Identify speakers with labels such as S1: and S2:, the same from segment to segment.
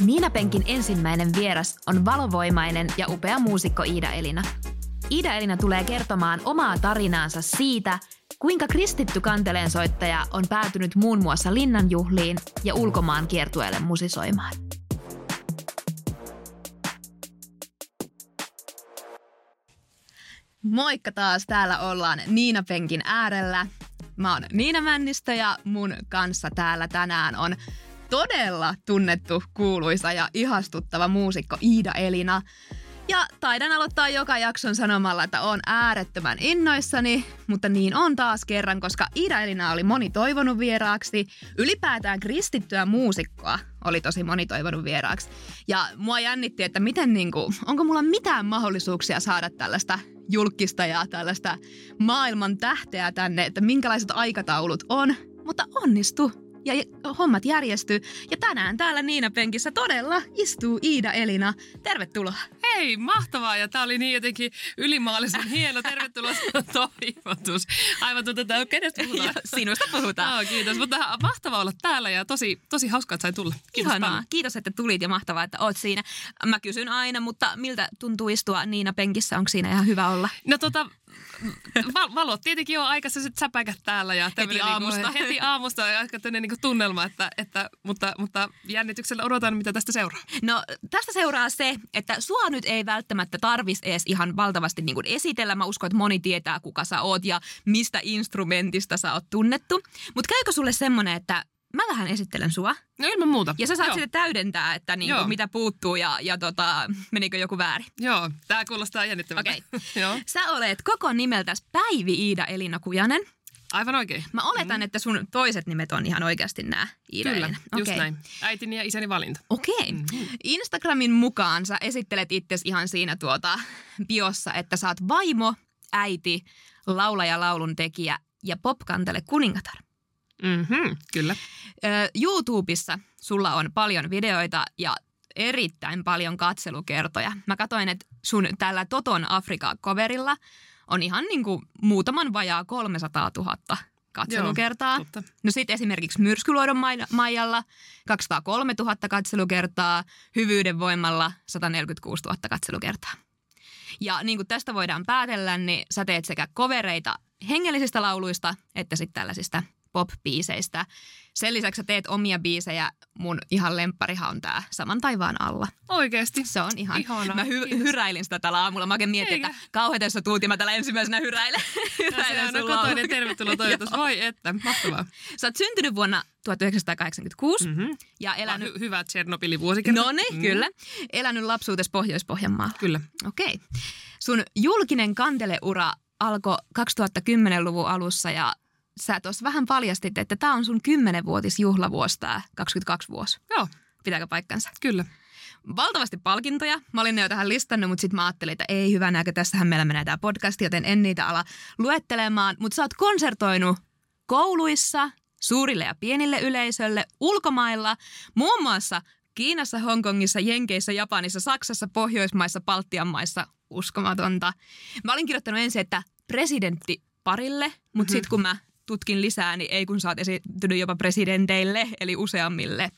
S1: Niina Penkin ensimmäinen vieras on valovoimainen ja upea muusikko Iida Elina. Iida Elina tulee kertomaan omaa tarinaansa siitä, kuinka kristitty kanteleensoittaja on päätynyt muun muassa linnanjuhliin ja ulkomaan kiertueelle musisoimaan. Moikka taas, täällä ollaan Niina Penkin äärellä. Mä oon Niina Männistö ja mun kanssa täällä tänään on todella tunnettu, kuuluisa ja ihastuttava muusikko Iida Elina. Ja taidan aloittaa joka jakson sanomalla, että on äärettömän innoissani, mutta niin on taas kerran, koska Iida Elina oli moni toivonut vieraaksi. Ylipäätään kristittyä muusikkoa oli tosi moni toivonut vieraaksi. Ja mua jännitti, että miten niinku, onko mulla mitään mahdollisuuksia saada tällaista julkista ja tällaista maailman tähteä tänne, että minkälaiset aikataulut on. Mutta onnistu ja hommat järjestyy. Ja tänään täällä Niina Penkissä todella istuu Iida Elina. Tervetuloa.
S2: Hei, mahtavaa. Ja tää oli niin jotenkin ylimaallisen hieno. Tervetuloa toivotus. Aivan tuota, että kenestä puhutaan?
S1: Sinusta puhutaan.
S2: Oh, kiitos. Mutta mahtavaa olla täällä ja tosi, tosi hauskaa, että sai tulla.
S1: Kiitos Ihanaa. Paljon. Kiitos, että tulit ja mahtavaa, että oot siinä. Mä kysyn aina, mutta miltä tuntuu istua Niina Penkissä? Onko siinä ihan hyvä olla?
S2: No tota, val- valot tietenkin on aika sellaiset säpäkät täällä ja
S1: heti niinku- aamusta.
S2: Niinku, heti aamusta on aika niinku tunnelma, että, että, mutta, mutta jännityksellä odotan, mitä tästä seuraa.
S1: No tästä seuraa se, että sua nyt ei välttämättä tarvitsisi edes ihan valtavasti niin esitellä. Mä uskon, että moni tietää, kuka sä oot ja mistä instrumentista sä oot tunnettu. Mutta käykö sulle semmonen, että mä vähän esittelen sua.
S2: No ilman muuta.
S1: Ja sä saat Joo. sitten täydentää, että niinku, mitä puuttuu ja, ja tota, menikö joku väärin.
S2: Joo, tää kuulostaa jännittävältä.
S1: Okei. Okay. Sä olet koko nimeltäsi Päivi Iida Elina Kujanen.
S2: Aivan oikein.
S1: Mä oletan, mm. että sun toiset nimet on ihan oikeasti nämä Iida
S2: Kyllä,
S1: Elina.
S2: just okay. näin. Äitini ja isäni valinta.
S1: Okei. Okay. Mm-hmm. Instagramin mukaan sä esittelet itse ihan siinä tuota biossa, että sä oot vaimo, äiti, laulaja, laulun tekijä ja popkantele kuningatar.
S2: Mm-hmm, kyllä.
S1: YouTubessa sulla on paljon videoita ja erittäin paljon katselukertoja. Mä katsoin, että sun tällä Toton Afrika-coverilla on ihan niin kuin muutaman vajaa 300 000 katselukertaa. Joo, totta. no sitten esimerkiksi Myrskyluodon Maijalla 203 000 katselukertaa, Hyvyyden voimalla 146 000 katselukertaa. Ja niin kuin tästä voidaan päätellä, niin sä teet sekä kovereita hengellisistä lauluista että sitten tällaisista pop-biiseistä. Sen lisäksi teet omia biisejä. Mun ihan lempparihan on tää Saman taivaan alla.
S2: Oikeesti?
S1: Se on ihan. Ihana. Mä hy- hyräilin sitä tällä aamulla. Mä oikein mietin, Eikä. että kauhean sä tuut ja mä tällä ensimmäisenä hyräilen.
S2: hyräilen no, no ja tervetuloa toivotus. Voi että, mahtavaa.
S1: Sä oot syntynyt vuonna 1986 mm-hmm. ja elänyt...
S2: Hy- hyvä Tsernobylin vuosikerta.
S1: No niin, mm. kyllä. Elänyt lapsuutesi Pohjois-Pohjanmaalla.
S2: Kyllä.
S1: Okei. Okay. Sun julkinen kanteleura alkoi 2010-luvun alussa ja sä tuossa vähän paljastit, että tämä on sun kymmenenvuotisjuhlavuosi tämä 22 vuosi.
S2: Joo.
S1: Pitääkö paikkansa?
S2: Kyllä.
S1: Valtavasti palkintoja. Mä olin ne jo tähän listannut, mutta sitten mä ajattelin, että ei hyvä näkö, tässähän meillä menee tämä podcast, joten en niitä ala luettelemaan. Mutta sä oot konsertoinut kouluissa, suurille ja pienille yleisölle, ulkomailla, muun muassa Kiinassa, Hongkongissa, Jenkeissä, Japanissa, Saksassa, Pohjoismaissa, Baltian maissa. Uskomatonta. Mä olin kirjoittanut ensin, että presidentti parille, mutta sitten kun mä tutkin lisää, niin ei kun sä oot esittynyt jopa presidenteille, eli useammille.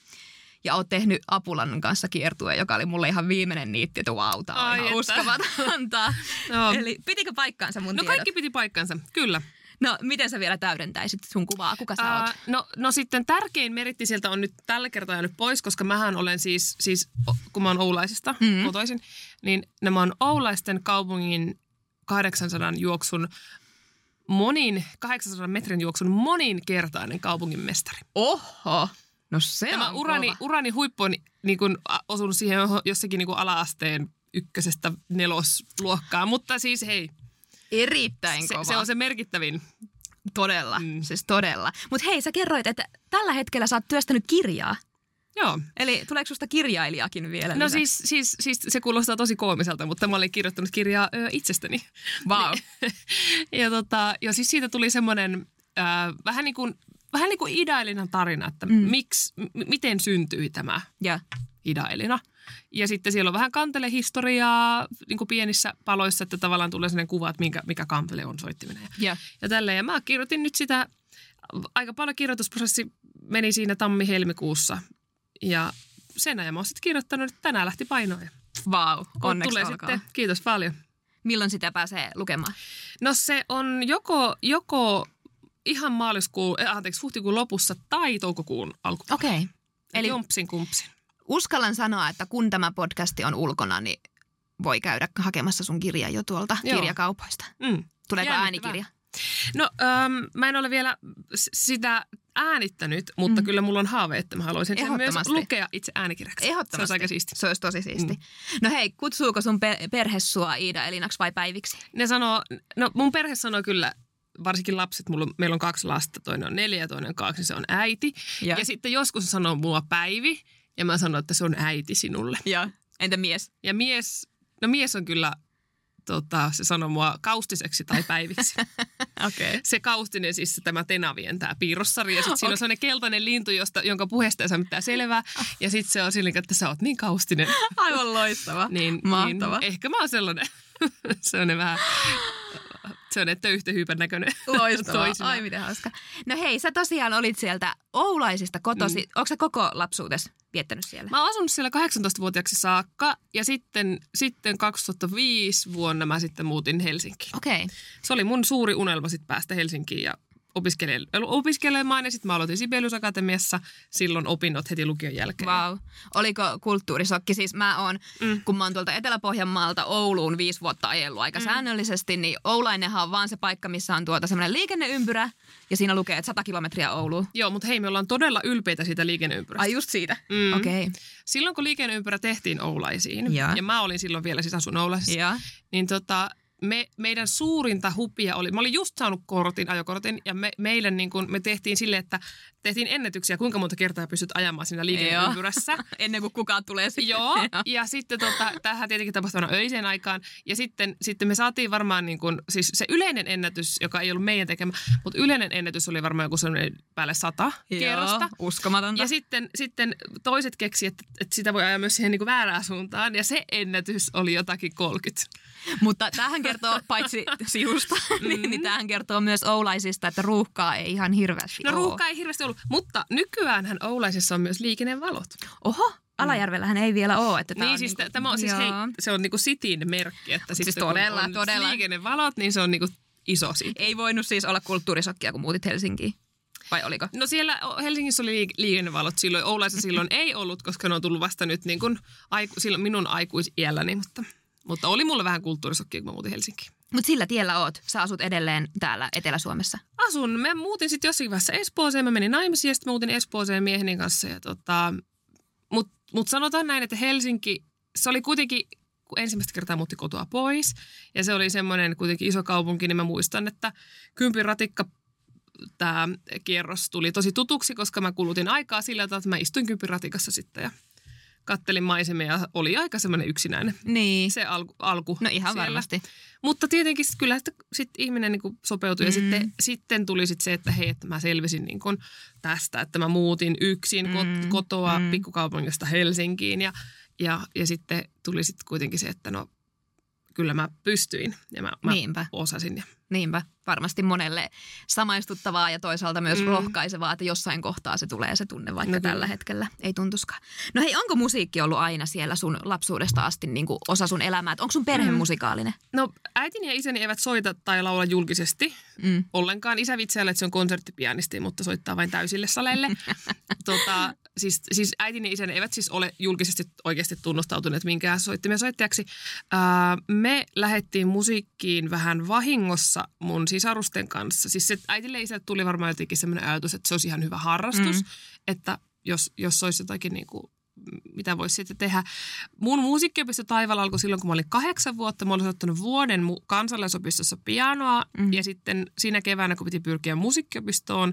S1: Ja oot tehnyt Apulan kanssa kiertueen, joka oli mulle ihan viimeinen niitti, että wow, tää on ihan uskomatonta. no. Eli pitikö paikkaansa mun
S2: No
S1: tiedot?
S2: kaikki piti paikkansa, kyllä.
S1: No, miten sä vielä täydentäisit sun kuvaa? Kuka sä oot?
S2: no, no sitten tärkein meritti sieltä on nyt tällä kertaa jäänyt pois, koska mähän olen siis, siis kun mä oon Oulaisista mm-hmm. kotoisin, niin nämä on Oulaisten kaupungin 800 juoksun monin, 800 metrin juoksun moninkertainen kaupungin mestari.
S1: Oho! No se
S2: Tämä
S1: on
S2: urani,
S1: kova.
S2: urani huippu on niin kuin, osunut siihen jossakin niin kuin ala-asteen ykkösestä nelosluokkaa, mutta siis hei.
S1: Erittäin
S2: se,
S1: kova.
S2: Se on se merkittävin.
S1: Todella, mm. siis todella. Mutta hei, sä kerroit, että tällä hetkellä sä oot työstänyt kirjaa.
S2: Joo.
S1: Eli tuleeko susta kirjailijakin vielä?
S2: No siis, siis, siis se kuulostaa tosi koomiselta, mutta mä olin kirjoittanut kirjaa ö, itsestäni.
S1: Wow.
S2: ja, tota, ja siis siitä tuli semmoinen äh, vähän niin kuin vähän niin kuin Ida tarina, että mm. miksi, m- miten syntyi tämä
S1: yeah.
S2: Ida Elina. Ja sitten siellä on vähän kantelehistoriaa niin kuin pienissä paloissa, että tavallaan tulee sellainen kuva, että minkä, mikä kantele on soittiminen.
S1: Yeah.
S2: Ja tälleen. Ja mä kirjoitin nyt sitä, aika paljon kirjoitusprosessi meni siinä tammi-helmikuussa ja sen ajan mä oon sitten kirjoittanut, että tänään lähti painoja.
S1: Vau, onneksi
S2: Tulee
S1: olkoon.
S2: sitten, kiitos paljon.
S1: Milloin sitä pääsee lukemaan?
S2: No se on joko, joko ihan maaliskuun, eh, anteeksi, huhtikuun lopussa tai toukokuun alku.
S1: Okei.
S2: Eli
S1: Eli
S2: jompsin kumpsin.
S1: uskallan sanoa, että kun tämä podcasti on ulkona, niin voi käydä hakemassa sun kirjaa jo tuolta
S2: Joo.
S1: kirjakaupoista.
S2: Mm.
S1: Tuleeko äänikirja?
S2: No äm, mä en ole vielä sitä äänittänyt, mutta
S1: Mm.
S2: mm. kyllä mulla on haave, että mä haluaisin sen myös lukea itse äänikirjaksi.
S1: Ehdottomasti.
S2: Se olisi aika siisti.
S1: Se olisi tosi siisti. Mm. No hei, kutsuuko sun pe- perhe sua Iida Elinaksi vai päiviksi?
S2: Ne sanoo, no mun perhe sanoo kyllä, varsinkin lapset, mulla, meillä on kaksi lasta, toinen on neljä ja toinen on kaksi, niin se on äiti.
S1: Ja,
S2: Ja, sitten joskus sanoo mua Päivi, ja mä sanon, että se on äiti sinulle.
S1: ja. Entä mies?
S2: Ja mies, no mies on kyllä, tota, se sanoo mua kaustiseksi tai päiviksi.
S1: Okay.
S2: se kaustinen, siis se tämä Tenavien tämä piirrossari. Ja sitten siinä
S1: Okei.
S2: on sellainen keltainen lintu, josta, jonka puheesta ei saa mitään selvää. Ja sitten se on silleen, että sä oot niin kaustinen.
S1: Aivan loistava.
S2: Niin,
S1: Mahtava.
S2: Niin, ehkä mä oon sellainen, sellainen vähän, sellainen töyhtöhyypän näköinen.
S1: Loistavaa. Ai miten hauska. No hei, sä tosiaan olit sieltä Oulaisista kotosi. Mm. Onko sä koko lapsuutes viettänyt siellä?
S2: Mä oon asunut siellä 18-vuotiaaksi saakka ja sitten, sitten 2005 vuonna mä sitten muutin Helsinkiin.
S1: Okei. Okay.
S2: Se oli mun suuri unelma sitten päästä Helsinkiin ja opiskele- opiskelemaan ja sitten mä aloitin Sibelius Akatemiassa silloin opinnot heti lukion jälkeen.
S1: Vau. Oliko kulttuurisokki? Siis mä oon, mm. Kun mä oon tuolta Etelä-Pohjanmaalta Ouluun viisi vuotta ajellut aika mm. säännöllisesti, niin Oulainenhan on vaan se paikka, missä on tuota semmoinen liikenneympyrä ja siinä lukee, että 100 kilometriä Ouluun.
S2: Joo, mutta hei, me ollaan todella ylpeitä siitä liikenneympyrästä.
S1: Ai just siitä?
S2: Mm.
S1: Okei.
S2: Silloin kun liikenneympyrä tehtiin Oulaisiin,
S1: Ja.
S2: ja, mä olin silloin vielä siis asun Oulaisissa,
S1: Ja.
S2: niin tota, me, meidän suurinta hupia oli, mä olin just saanut kortin, ajokortin, ja me, meille niin kun, me tehtiin sille, että tehtiin ennätyksiä, kuinka monta kertaa pystyt ajamaan siinä liikenneympyrässä.
S1: Ennen kuin kukaan tulee sitten.
S2: Joo, ja sitten tota, tämähän tietenkin tapahtui öiseen aikaan. Ja sitten, sitten me saatiin varmaan niin kuin, siis se yleinen ennätys, joka ei ollut meidän tekemä, mutta yleinen ennätys oli varmaan joku sellainen päälle sata kerrosta.
S1: uskomatonta.
S2: Ja sitten, sitten toiset keksi, että, että sitä voi ajaa myös siihen niin kuin väärään suuntaan. Ja se ennätys oli jotakin 30.
S1: Mutta tähän kertoo paitsi sinusta, niin, niin tähän kertoo myös Oulaisista, että ruuhkaa ei ihan hirveästi
S2: No
S1: oo.
S2: ruuhka ei hirveästi ollut, mutta nykyäänhän Oulaisessa on myös liikennevalot.
S1: Oho, Alajärvellähän ei vielä ole. Että
S2: niin
S1: on
S2: siis
S1: niinku-
S2: tämä on siis hei, se on niinku sitin merkki, että
S1: siis
S2: sitten
S1: todella,
S2: kun on
S1: todella.
S2: liikennevalot, niin se on niinku iso sit.
S1: Ei voinut siis olla kulttuurisokkia, kun muutit Helsinkiin. Vai oliko?
S2: No siellä Helsingissä oli liik- liikennevalot silloin, Oulaissa silloin ei ollut, koska ne on tullut vasta nyt niin kuin aiku, silloin minun aikuisiälläni, mutta, mutta oli mulla vähän kulttuurisokkia, kun mä muutin Helsinkiin.
S1: Mutta sillä tiellä oot. Sä asut edelleen täällä Etelä-Suomessa.
S2: Asun, mä muutin sitten jossakin vaiheessa Espooseen, mä menin naimisiin ja sitten muutin Espooseen mieheni kanssa. Ja tota, Mutta mut sanotaan näin, että Helsinki, se oli kuitenkin, kun ensimmäistä kertaa muutti kotoa pois ja se oli semmoinen kuitenkin iso kaupunki, niin mä muistan, että kympin ratikka tämä kierros tuli tosi tutuksi, koska mä kulutin aikaa sillä tavalla, että mä istuin kympin ratikassa sitten ja kattelin maisemia ja oli aika semmoinen yksinäinen
S1: Niin.
S2: se alku. alku
S1: No ihan
S2: siellä.
S1: varmasti.
S2: Mutta tietenkin kyllä sit, sit ihminen niin sopeutui mm. ja sitten, sitten tuli sit se, että hei, että mä selvisin niin kuin tästä, että mä muutin yksin
S1: Mm,
S2: kotoa
S1: mm.
S2: mm. pikkukaupungista Helsinkiin ja, ja, ja sitten tuli sitten kuitenkin se, että no kyllä mä pystyin ja mä, mä
S1: Niinpä.
S2: osasin. Ja,
S1: Niinpä. Varmasti monelle samaistuttavaa ja toisaalta myös mm. Rohkaisevaa, että jossain kohtaa se tulee se tunne, vaikka no,
S2: kyllä.
S1: tällä hetkellä ei tuntuskaan. No hei, onko musiikki ollut aina siellä sun lapsuudesta asti niin kuin osa sun elämää? Onko sun perhe mm. Musikaalinen?
S2: no äitini ja isäni eivät soita tai laula julkisesti
S1: Mm.
S2: ollenkaan. Isä vitsailla, että se on konserttipianisti, mutta soittaa vain täysille saleille. tota, siis, siis äitini ja isäni eivät siis ole julkisesti oikeasti tunnustautuneet minkään soittimien soittajaksi. Ää, me lähdettiin musiikkiin vähän vahingossa mun sisarusten kanssa. Siis se, äitille ja isälle tuli varmaan jotenkin sellainen ajatus, että se olisi ihan hyvä harrastus,
S1: Mm.
S2: että jos, jos olisi jotakin niin kuin, mitä voisi sitten tehdä. Mun musiikkiopisto Taivaalla alkoi silloin, kun mä olin kahdeksan vuotta. Mä olin ottanut vuoden kansalaisopistossa pianoa
S1: Mm.
S2: ja sitten siinä keväänä, kun piti pyrkiä musiikkiopistoon,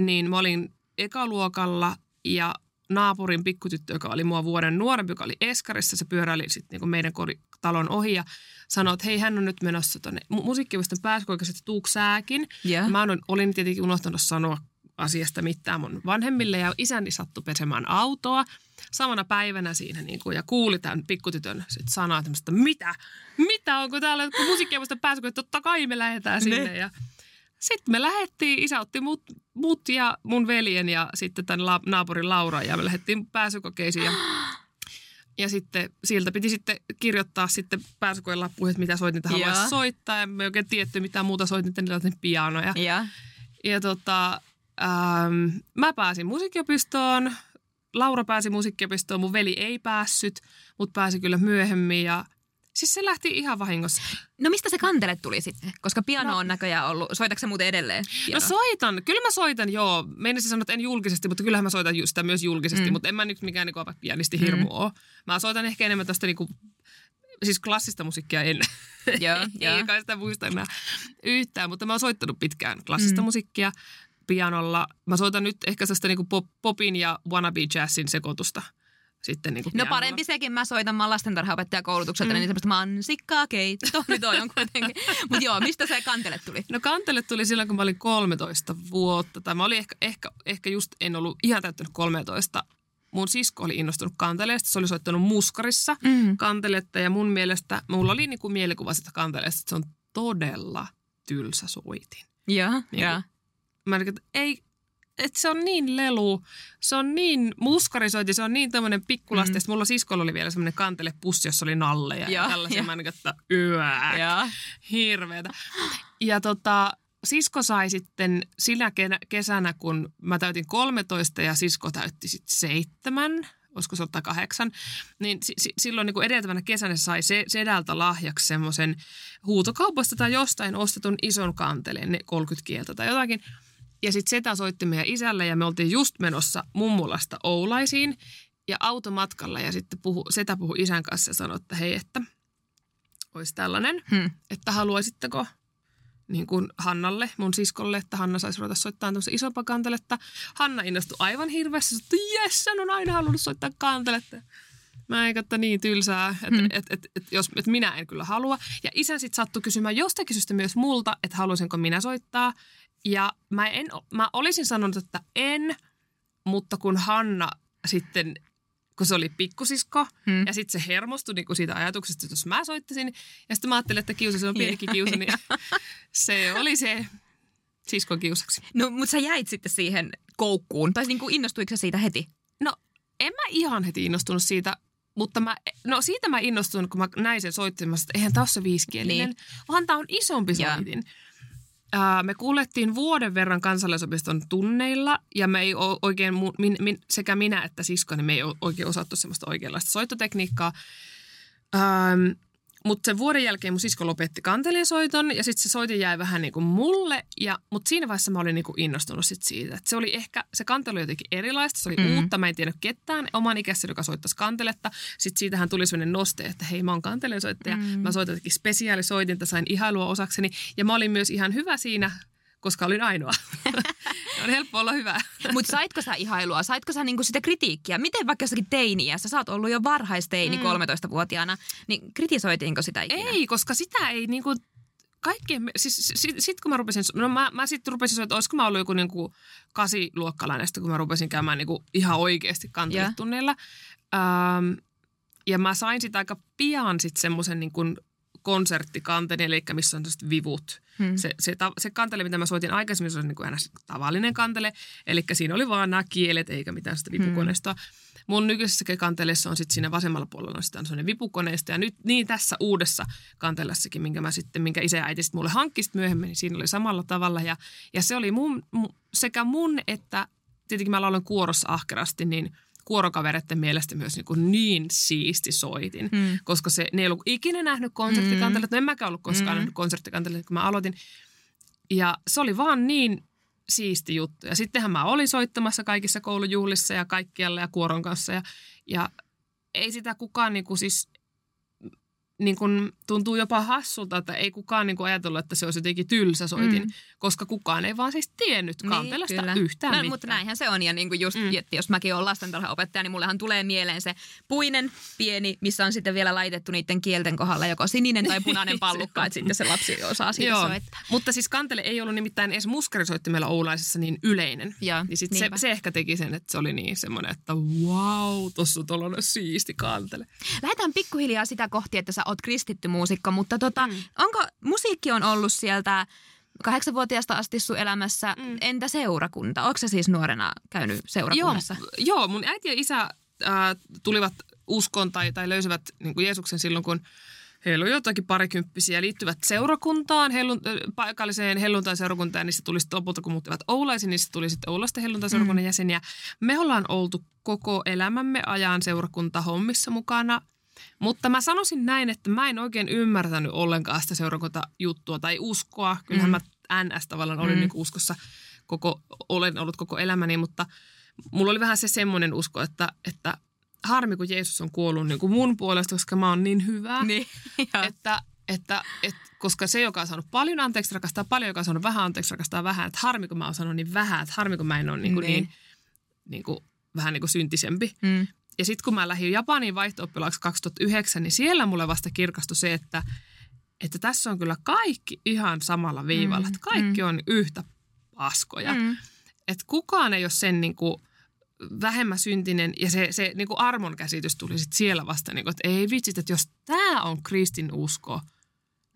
S2: niin mä olin ekaluokalla ja naapurin pikkutyttö, joka oli mua vuoden nuorempi, joka oli Eskarissa, se pyöräili sitten niin meidän talon ohi ja sanoi, että hei, hän on nyt menossa tuonne mu- musiikkiopiston pääsykoikeasti, että tuuk sääkin.
S1: Yeah.
S2: Mä olin, olin tietenkin unohtanut sanoa asiasta mitään mun vanhemmille ja isäni sattui pesemään autoa samana päivänä siinä niin kuin, ja kuuli tämän pikkutytön sit sanaa tämmöistä, mitä, mitä onko täällä musiikkiopiston pääsykoe, totta kai me lähdetään sinne
S1: Ne.
S2: ja sitten me lähdettiin, isä otti mut, mut ja mun veljen ja sitten tämän la, naapurin Laura ja me lähdettiin pääsykokeisiin. Ja, ja sitten sieltä piti sitten kirjoittaa sitten pääsykoeen lappuihin, että mitä soitinta haluaisi soittaa. Ja me oikein tietty mitä muuta soitinta, niin pianoja.
S1: Ja,
S2: ja tota, ähm, mä pääsin musiikkiopistoon, Laura pääsi musiikkiopistoon, mun veli ei päässyt, mutta pääsi kyllä myöhemmin ja Siis se lähti ihan vahingossa.
S1: No mistä se kantele tuli sitten? Koska piano no. on näköjään ollut. Soitatko muuten edelleen?
S2: Piano? No soitan. Kyllä mä soitan, joo. Meinasin sanoa, että en julkisesti, mutta kyllähän mä soitan sitä myös julkisesti. Mm. Mutta en mä nyt mikään niinku pianisti hirmu mm. ole. Mä soitan ehkä enemmän tästä niinku, siis klassista musiikkia en.
S1: Joo,
S2: Ei kai sitä muista enää yhtään, mutta mä oon soittanut pitkään klassista mm. musiikkia pianolla. Mä soitan nyt ehkä sellaista niinku pop, popin ja wannabe jazzin sekoitusta – sitten niin kuin
S1: No parempi sekin, mä soitan, mä lastentarhaopettajakoulutukselta, mm. niin semmoista mansikkaa keitto nyt on kuitenkin. Mutta joo, mistä se kantele tuli?
S2: No kantele tuli silloin, kun mä olin 13 vuotta, tai mä olin ehkä, ehkä, ehkä just en ollut ihan täyttänyt 13. Mun sisko oli innostunut kanteleesta, se oli soittanut muskarissa mm. kanteletta ja mun mielestä, mulla oli niin kuin mielikuva sitä kanteleesta, että se on todella tylsä soitin.
S1: Joo, niin ja.
S2: Mä olin, että ei, että se on niin lelu, se on niin muskarisointi, se on niin tämmöinen pikkulaste. Mm. Mulla siskolla oli vielä semmoinen kantelepussi, jossa oli nalleja ja, ja tällaisia. Mä että yää, ja. hirveetä. Ja tota, sisko sai sitten sinä kesänä, kun mä täytin 13 ja sisko täytti sitten seitsemän, olisiko se ottaa kahdeksan, niin si- silloin niin kuin edeltävänä kesänä sai se sedältä lahjaksi semmoisen huutokaupasta tai jostain ostetun ison kanteleen, ne 30 kieltä tai jotakin – ja sitten Seta soitti meidän isälle ja me oltiin just menossa mummulasta Oulaisiin ja automatkalla ja sitten puhu, Setä puhui isän kanssa ja sanoi, että hei, että olisi tällainen, hmm. että haluaisitteko niin kuin Hannalle, mun siskolle, että Hanna saisi ruveta soittaa tämmöisen isompaa kanteletta. Hanna innostui aivan hirveästi, että jes, hän on aina halunnut soittaa kanteletta. Mä en katso niin tylsää, että hmm. et, et, et, jos, et minä en kyllä halua. Ja isä sitten sattui kysymään jostakin syystä myös multa, että haluaisinko minä soittaa. Ja mä, en, mä olisin sanonut, että en, mutta kun Hanna sitten, kun se oli pikkusisko, hmm. ja sitten se hermostui niin siitä ajatuksesta, että jos mä soittaisin, ja sitten mä ajattelin, että kiusa, se on pienikin kiusa, niin se oli se siskon kiusaksi.
S1: No, mutta sä jäit sitten siihen koukkuun, tai niin kuin innostuiko siitä heti?
S2: No, en mä ihan heti innostunut siitä, mutta mä, no siitä mä innostuin, kun mä näin sen soittimassa, että eihän tämä ole se viisikielinen, niin. vaan tämä on isompi soitin. Ja me kuulettiin vuoden verran kansalaisopiston tunneilla ja me ei oikein, min, min, sekä minä että sisko, niin me ei oikein osattu semmoista oikeanlaista soittotekniikkaa. Ähm, mutta sen vuoden jälkeen mun sisko lopetti soiton ja sitten se soitin jäi vähän niin kuin mulle. Ja, mutta siinä vaiheessa mä olin niin kuin innostunut sit siitä. Et se oli ehkä, se kantelu oli jotenkin erilaista, se oli mm. uutta. Mä en tiennyt ketään oman ikässä, joka soittaisi kanteletta. Sitten siitähän tuli sellainen noste, että hei mä oon kantelesoittaja. Mm. Mä soitan jotenkin spesiaalisoitinta, sain ihailua osakseni. Ja mä olin myös ihan hyvä siinä koska olin ainoa. on helppo olla hyvä.
S1: Mutta saitko sä ihailua? Saitko sä niinku sitä kritiikkiä? Miten vaikka jossakin teiniässä, sä oot ollut jo varhaisteini mm. 13-vuotiaana, niin kritisoitiinko sitä ikinä?
S2: Ei, koska sitä ei niinku kaikkien, siis sit, sit kun mä rupesin, no mä, mä sitten rupesin että olisiko mä ollut joku niinku kasiluokkalainen, kun mä rupesin käymään niinku ihan oikeasti kanteletunneilla. Ähm, ja mä sain sitä aika pian sitten semmoisen niinku konserttikanteli, eli missä on vivut. Hmm. Se, se, se kantele, mitä mä soitin aikaisemmin, se oli niin kuin tavallinen kantele, eli siinä oli vaan nämä kielet eikä mitään sitä vipukoneistoa. Hmm. Mun nykyisessä kanteleessa on sitten siinä vasemmalla puolella on sitten sellainen vipukoneisto. Ja nyt niin tässä uudessa kantelessakin, minkä, mä sitten, minkä isä ja äiti sitten mulle hankkisi myöhemmin, niin siinä oli samalla tavalla. Ja, ja se oli mun, sekä mun että, tietenkin mä laulan kuorossa ahkerasti, niin – kuorokavereiden mielestä myös niin, kuin niin siisti soitin, mm. koska se, ne ei ollut ikinä nähnyt konserttikantelet, mm. no en mäkään ollut koskaan mm. nähnyt kun mä aloitin. Ja se oli vaan niin siisti juttu. Ja sittenhän mä olin soittamassa kaikissa koulujuhlissa ja kaikkialla ja kuoron kanssa ja, ja ei sitä kukaan niin kuin siis niin kuin, tuntuu jopa hassulta, että ei kukaan niin kuin ajatellut, että se olisi jotenkin tylsä soitin, mm. koska kukaan ei vaan siis tiennyt kantelasta niin, yhtään no, mitään.
S1: Mutta näinhän se on ja niin kuin just, mm. että jos mäkin olen lastentarhaopettaja, niin mullehan tulee mieleen se puinen pieni, missä on sitten vielä laitettu niiden kielten kohdalla joko sininen tai punainen pallukka, että sitten se lapsi osaa siitä Joo. soittaa.
S2: Mutta siis kantele ei ollut nimittäin edes muskarisoittimella Oulaisessa niin yleinen. Ja, niin sit se, se, ehkä teki sen, että se oli niin semmoinen, että wow, tuossa on siisti kantele.
S1: Lähdetään pikkuhiljaa sitä kohti, että sä oot kristitty muusikko, mutta tota, mm. onko musiikki on ollut sieltä kahdeksanvuotiaasta asti sun elämässä. Mm. Entä seurakunta? Onko sä siis nuorena käynyt seurakunnassa?
S2: Joo, joo mun äiti ja isä äh, tulivat uskon tai, tai löysivät niin kuin Jeesuksen silloin, kun heillä on jotakin parikymppisiä liittyvät seurakuntaan, hellun, paikalliseen helluntai-seurakuntaan, niistä tuli sitten lopulta, kun muuttivat Oulaisiin, niistä tuli sitten Oulaisten helluntai-seurakunnan mm. jäseniä. Me ollaan oltu koko elämämme ajan seurakuntahommissa mukana, mutta mä sanoisin näin, että mä en oikein ymmärtänyt ollenkaan sitä seurakuntajuttua tai uskoa. Kyllähän mm. mä NS tavallaan olin mm. niin uskossa koko, olen ollut koko elämäni, mutta mulla oli vähän se semmoinen usko, että, että harmi, kun Jeesus on kuollut niin kuin mun puolesta, koska mä oon niin hyvä, niin, että, että, että, koska se, joka on saanut paljon anteeksi rakastaa paljon, joka on saanut vähän anteeksi rakastaa vähän, että harmi, kun mä oon sanonut niin vähän, että harmi, kun mä en ole niin, kuin niin. niin, niin kuin, vähän niin kuin syntisempi. Mm. Ja sitten kun mä lähdin Japaniin vaihto 2009, niin siellä mulle vasta kirkastui se, että, että tässä on kyllä kaikki ihan samalla viivalla. Mm. Että kaikki mm. on yhtä paskoja. Mm. Että kukaan ei ole sen niin kuin – vähemmän syntinen ja se, se niin kuin armon käsitys tuli sitten siellä vasta, niin kuin, että ei vitsit, että jos tämä on kristin usko,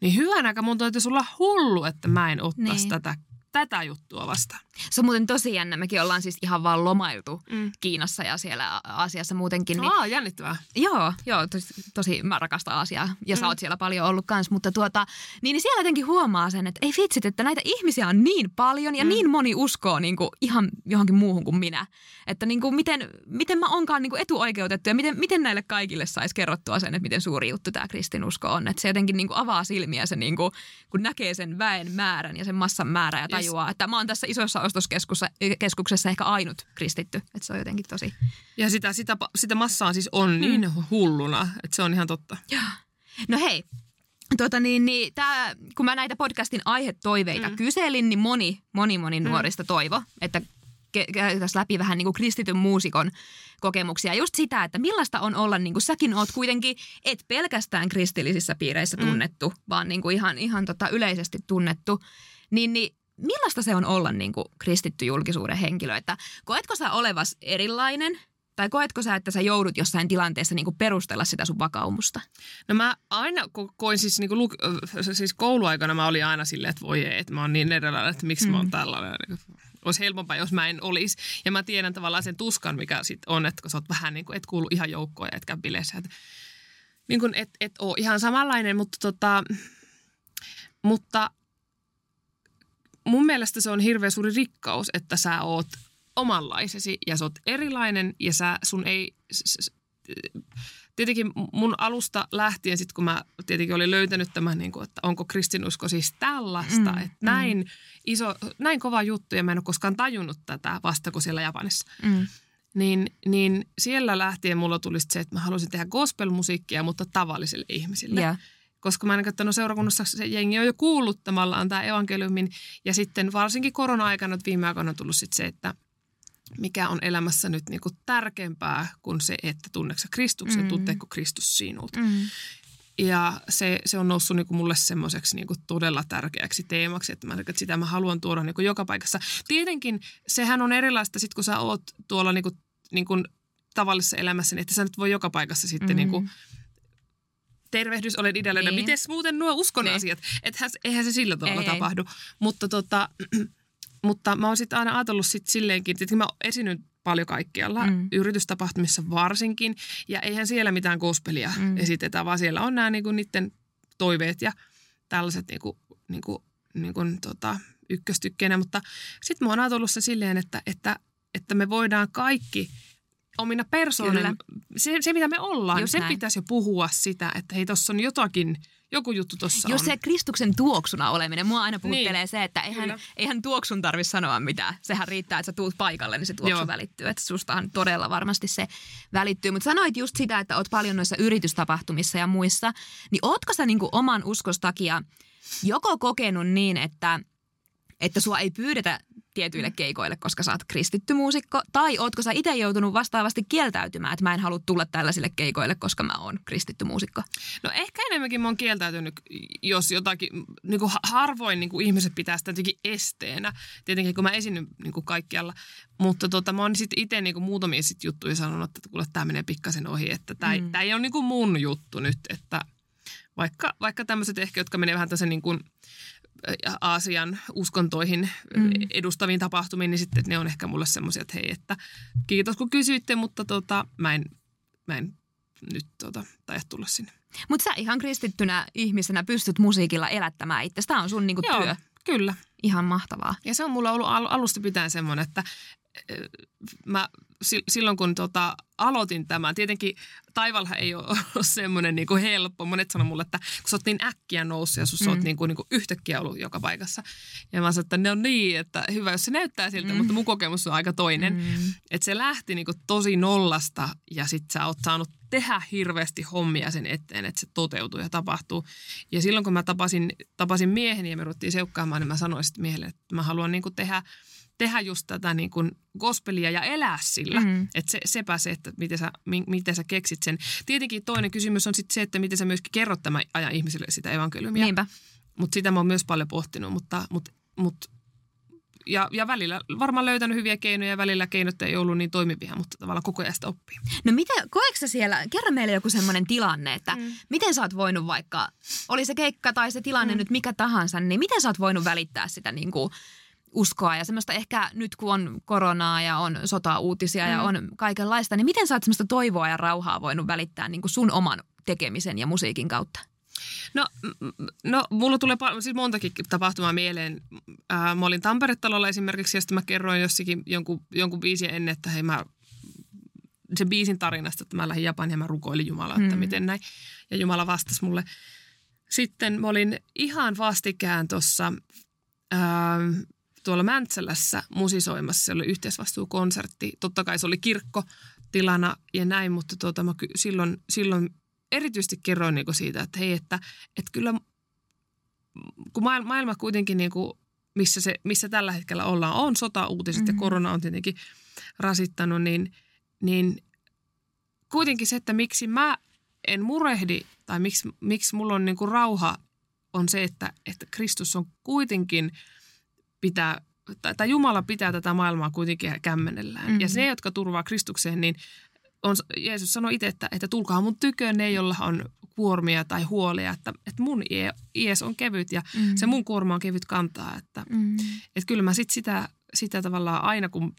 S2: niin hyvän aika mun täytyisi olla hullu, että mä en ottaisi niin. tätä tätä juttua vastaan.
S1: Se on muuten tosi jännä. Mekin ollaan siis ihan vaan lomailtu mm. Kiinassa ja siellä Aasiassa muutenkin. Niin...
S2: Aa, jännittävää.
S1: Joo, joo tosi, tosi mä rakastan Aasiaa ja mm. sä oot siellä paljon ollut kanssa. Mutta tuota, niin, niin siellä jotenkin huomaa sen, että ei vitsit, että näitä ihmisiä on niin paljon ja mm. niin moni uskoo niin kuin ihan johonkin muuhun kuin minä. Että niin kuin miten, miten mä onkaan niin kuin etuoikeutettu ja miten, miten näille kaikille saisi kerrottua sen, että miten suuri juttu tämä kristinusko on. Että se jotenkin niin kuin avaa silmiä se, niin kuin, kun näkee sen väen määrän ja sen massan määrän ja tajuaa, että mä oon tässä isossa ostoskeskuksessa ehkä ainut kristitty. Että se on jotenkin tosi...
S2: Ja sitä, sitä, sitä massaa siis on hmm. niin hulluna, että se on ihan totta.
S1: Joo. No hei, Tuota niin, niin tää, kun mä näitä podcastin aihetoiveita mm. kyselin, niin moni, moni, moni mm. nuorista toivo, että käytäisiin läpi vähän niin kuin kristityn muusikon kokemuksia. Just sitä, että millaista on olla, niin kuin säkin oot kuitenkin, et pelkästään kristillisissä piireissä mm. tunnettu, mm. vaan niin kuin ihan, ihan tota yleisesti tunnettu. Niin, niin millaista se on olla niin kuin kristitty julkisuuden henkilö? Että koetko sä olevas erilainen tai koetko sä, että sä joudut jossain tilanteessa niin kuin perustella sitä sun vakaumusta?
S2: No mä aina koin siis, niin kuin, siis kouluaikana mä olin aina silleen, että voi ei, että mä oon niin erilainen, että miksi mm. mä oon mm. tällainen. Niin olisi helpompaa, jos mä en olisi. Ja mä tiedän tavallaan sen tuskan, mikä sit on, että kun sä oot vähän niin kuin, et kuulu ihan joukkoon ja etkä bileissä. Että, niin kuin, et, et ole ihan samanlainen, mutta tota, mutta mun mielestä se on hirveän suuri rikkaus, että sä oot omanlaisesi ja sä oot erilainen ja sä, sun ei... Tietenkin mun alusta lähtien, sit kun mä tietenkin olin löytänyt tämän, niin kuin, että onko kristinusko siis tällaista, mm, että mm. näin iso, näin kova juttu ja mä en ole koskaan tajunnut tätä vasta kuin siellä Japanissa. Mm. Niin, niin siellä lähtien mulla tuli se, että mä halusin tehdä gospelmusiikkia, mutta tavallisille ihmisille. Yeah koska mä en että no seurakunnassa se jengi on jo kuullut tavallaan tämä evankeliumin. Ja sitten varsinkin korona-aikana viime aikoina on tullut sitten se, että mikä on elämässä nyt niin kuin tärkeämpää kuin se, että tunneeko Kristuksen, mm. tunteeko Kristus sinut. Mm. Ja se, se on noussut niin kuin mulle semmoiseksi niin kuin todella tärkeäksi teemaksi, että, mä, että sitä mä haluan tuoda niin kuin joka paikassa. Tietenkin sehän on erilaista sitten, kun sä oot tuolla niin kuin, niin kuin tavallisessa elämässä, niin että sä nyt voi joka paikassa sitten mm. niin kuin tervehdys, olen ideallinen. Niin. Miten muuten nuo uskon niin. asiat? Ethän, eihän se sillä tavalla ei, tapahdu. Ei. Mutta, tota, mutta mä oon sitten aina ajatellut sit silleenkin, että mä esityn paljon kaikkialla, mm. yritystapahtumissa varsinkin. Ja eihän siellä mitään gospelia mm. esitetä, vaan siellä on nämä niinku niiden toiveet ja tällaiset niinku, niinku, niinku, tota, ykköstykkeinä. Mutta sitten mä oon ajatellut se silleen, että, että, että me voidaan kaikki – omina persoonina. Se, se, mitä me ollaan, Just sen näin. pitäisi jo puhua sitä, että hei, tuossa on jotakin, joku juttu tuossa
S1: Jos on. se Kristuksen tuoksuna oleminen, mua aina puhuttelee niin. se, että eihän, eihän tuoksun tarvitse sanoa mitään. Sehän riittää, että sä tuut paikalle, niin se tuoksu Joo. välittyy. Että sustahan todella varmasti se välittyy. Mutta sanoit just sitä, että oot paljon noissa yritystapahtumissa ja muissa. Niin ootko sä niinku oman uskostakia joko kokenut niin, että – että sua ei pyydetä tietyille keikoille, koska sä oot kristitty muusikko, tai ootko sä itse joutunut vastaavasti kieltäytymään, että mä en halua tulla tällaisille keikoille, koska mä oon kristitty muusikko?
S2: No ehkä enemmänkin mä oon kieltäytynyt, jos jotakin, niin kuin harvoin niin kuin ihmiset pitää sitä jotenkin esteenä, tietenkin kun mä esinnyn niin kuin kaikkialla, mutta tota, mä oon sitten itse niin muutamia sit juttuja sanonut, että kuule tämä menee pikkasen ohi, että tämä mm. ei ole niin kuin mun juttu nyt, että vaikka, vaikka tämmöiset ehkä, jotka menee vähän tässä niin kuin Aasian uskontoihin mm. edustaviin tapahtumiin, niin sitten ne on ehkä mulle semmoisia, että hei, että kiitos kun kysyitte, mutta tota, mä, en, mä en nyt tota, tai tulla sinne.
S1: Mutta sä ihan kristittynä ihmisenä pystyt musiikilla elättämään itse. Tämä on sun niinku
S2: Joo,
S1: työ.
S2: kyllä.
S1: Ihan mahtavaa.
S2: Ja se on mulla ollut alusta pitäen semmoinen, että mä silloin kun tota, aloitin tämän, tietenkin taivalha ei ole semmoinen niin kuin helppo. Monet sanoo mulle, että kun sä oot niin äkkiä noussut ja sus mm. oot niin kuin, niin kuin yhtäkkiä ollut joka paikassa. Ja mä sanoin, että ne on niin, että hyvä, jos se näyttää siltä, mm. mutta mun kokemus on aika toinen. Mm. Että se lähti niin kuin tosi nollasta ja sit sä oot saanut tehdä hirveästi hommia sen eteen, että se toteutuu ja tapahtuu. Ja silloin kun mä tapasin, tapasin mieheni ja me ruvettiin seukkaamaan, niin mä sanoin sitten miehelle, että mä haluan niin kuin tehdä – tehdä just tätä niin kuin gospelia ja elää sillä. Mm. Että se, sepä se, että miten sä, miten sä keksit sen. Tietenkin toinen kysymys on sitten se, että miten sä myöskin kerrot tämän ajan ihmisille sitä evankeliumia.
S1: Niinpä.
S2: Mutta sitä mä oon myös paljon pohtinut, mutta, mutta, mutta ja, ja välillä varmaan löytänyt hyviä keinoja ja välillä keinot ei ollut niin toimivia, mutta tavallaan koko ajan sitä oppii.
S1: No miten, koetko sä siellä, kerro meille joku semmoinen tilanne, että mm. miten sä oot voinut vaikka, oli se keikka tai se tilanne mm. nyt mikä tahansa, niin miten sä oot voinut välittää sitä niin kuin uskoa ja semmoista ehkä nyt kun on koronaa ja on sota-uutisia mm. ja on kaikenlaista, niin miten sä oot semmoista toivoa ja rauhaa voinut välittää niin kuin sun oman tekemisen ja musiikin kautta?
S2: No, no mulla tulee siis montakin tapahtumaa mieleen. Ää, mä olin Tampere-talolla esimerkiksi ja sitten mä kerroin jossakin jonkun, jonkun biisin ennen, että hei mä se biisin tarinasta, että mä lähdin Japaniin ja mä rukoilin Jumalaa, että mm. miten näin. Ja Jumala vastasi mulle. Sitten mä olin ihan vastikään tuossa tuolla Mäntsälässä musisoimassa. Se oli yhteisvastuukonsertti. Totta kai se oli kirkko tilana ja näin, mutta tuota, mä silloin, silloin erityisesti kerroin niin siitä, että hei, että, että kyllä kun maailma, maailma kuitenkin niin kuin, missä, se, missä tällä hetkellä ollaan, on sota-uutiset mm-hmm. ja korona on tietenkin rasittanut, niin, niin kuitenkin se, että miksi mä en murehdi tai miksi, miksi mulla on niin kuin rauha, on se, että, että Kristus on kuitenkin – pitää, tai Jumala pitää tätä maailmaa kuitenkin kämmenellään. Mm-hmm. Ja se, jotka turvaa Kristukseen, niin on, Jeesus sanoi itse, että, että tulkaa mun tyköön ne, joilla on kuormia tai huolia, että, että mun ies on kevyt ja mm-hmm. se mun kuorma on kevyt kantaa. Että, mm-hmm. että kyllä mä sit sitä, sitä tavallaan aina, kun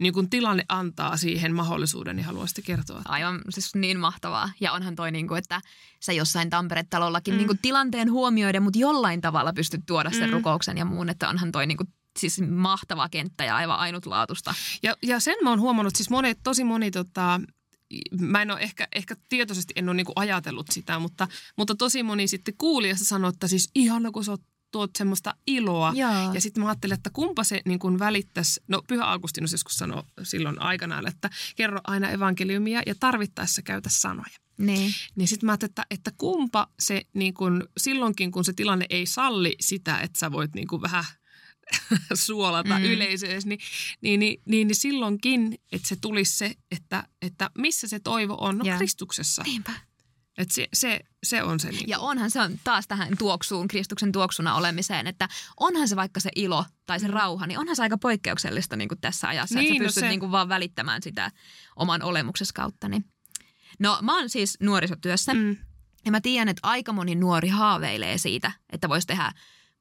S2: niin kun tilanne antaa siihen mahdollisuuden, niin haluan sitten kertoa.
S1: Aivan siis niin mahtavaa. Ja onhan toi, niin kuin, että sä jossain Tampere-talollakin mm. niin kuin tilanteen huomioiden, mutta jollain tavalla pystyt tuoda sen mm. rukouksen ja muun, että onhan toi niin kuin siis mahtava kenttä ja aivan ainutlaatusta.
S2: Ja, ja sen mä oon huomannut, siis monet, tosi moni tota, mä en ole ehkä, ehkä tietoisesti en ole niin ajatellut sitä, mutta, mutta tosi moni sitten kuuli ja sanoi, että siis ihana kun sä oot tuot semmoista iloa. Jaa. Ja sitten mä ajattelin, että kumpa se niin kuin välittäisi, no Pyhä Augustinus joskus sanoi silloin aikanaan, että kerro aina evankeliumia ja tarvittaessa käytä sanoja.
S1: Niin.
S2: Niin sitten mä ajattelin, että, että kumpa se niin kuin, silloinkin, kun se tilanne ei salli sitä, että sä voit niin kuin vähän suolata mm. yleisöön, niin, niin, niin, niin, niin silloinkin, että se tulisi se, että, että missä se toivo on, no Kristuksessa.
S1: Niinpä.
S2: Et se, se, se on se. Niin.
S1: Ja onhan se on taas tähän tuoksuun, Kristuksen tuoksuna olemiseen, että onhan se vaikka se ilo tai se mm. rauha, niin onhan se aika poikkeuksellista niin kuin tässä ajassa, niin, että sä no pystyt no se... niin kuin vaan välittämään sitä oman olemuksessa kautta. Niin. No mä oon siis nuorisotyössä mm. ja mä tiedän, että aika moni nuori haaveilee siitä, että voisi tehdä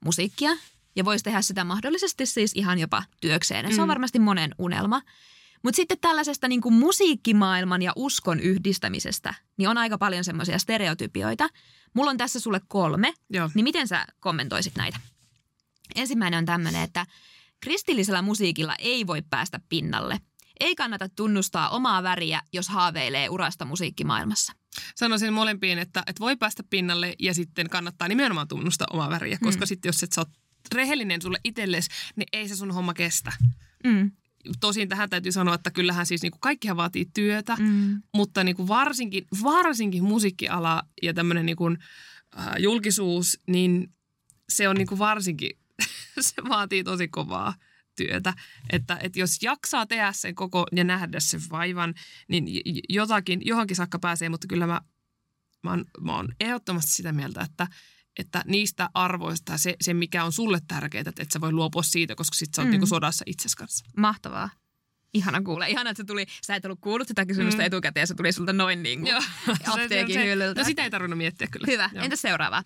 S1: musiikkia ja voisi tehdä sitä mahdollisesti siis ihan jopa työkseen. Mm. se on mm. varmasti monen unelma. Mutta sitten tällaisesta niin kuin musiikkimaailman ja uskon yhdistämisestä, niin on aika paljon semmoisia stereotypioita. Mulla on tässä sulle kolme, Joo. niin miten sä kommentoisit näitä? Ensimmäinen on tämmöinen, että kristillisellä musiikilla ei voi päästä pinnalle. Ei kannata tunnustaa omaa väriä, jos haaveilee urasta musiikkimaailmassa.
S2: Sanoisin molempiin, että, että voi päästä pinnalle ja sitten kannattaa nimenomaan tunnustaa omaa väriä, koska mm. sitten jos et sä oot rehellinen sulle itsellesi, niin ei se sun homma kestä. Mm. Tosin tähän täytyy sanoa, että kyllähän siis niin kuin kaikkihan vaatii työtä, mm. mutta niin kuin varsinkin, varsinkin musiikkiala ja tämmöinen niin kuin, äh, julkisuus, niin se on niin kuin varsinkin, se vaatii tosi kovaa työtä. Että, että jos jaksaa tehdä sen koko ja nähdä sen vaivan, niin jotakin, johonkin saakka pääsee, mutta kyllä mä, mä, oon, mä oon ehdottomasti sitä mieltä, että, että niistä arvoista se, se, mikä on sulle tärkeää, että et sä voi luopua siitä, koska sit sä oot mm. niinku sodassa itses kanssa.
S1: Mahtavaa. Ihana kuulla. Ihana, että se tuli, sä et ollut kuullut sitä kysymystä mm. etukäteen se tuli sulta noin niin kuin apteekin hyllyltä.
S2: No sitä ei tarvinnut miettiä kyllä.
S1: Hyvä. Joo. Entä seuraava?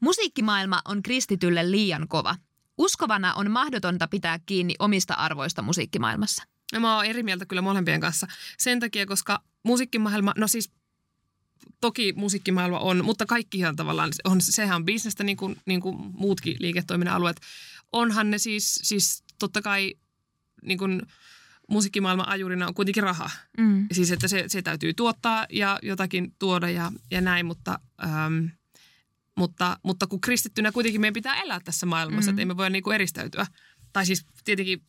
S1: Musiikkimaailma on kristitylle liian kova. Uskovana on mahdotonta pitää kiinni omista arvoista musiikkimaailmassa.
S2: No, mä oon eri mieltä kyllä molempien kanssa. Sen takia, koska musiikkimaailma, no siis toki musiikkimaailma on, mutta kaikkihan tavallaan, on, sehän on bisnestä niin kuin, niin kuin muutkin liiketoiminnan alueet. Onhan ne siis, siis totta kai niin kuin musiikkimaailman ajurina on kuitenkin raha. Mm. Siis että se, se täytyy tuottaa ja jotakin tuoda ja, ja näin, mutta, ähm, mutta, mutta kun kristittynä kuitenkin meidän pitää elää tässä maailmassa, mm. että emme voi niin kuin eristäytyä – tai siis tietenkin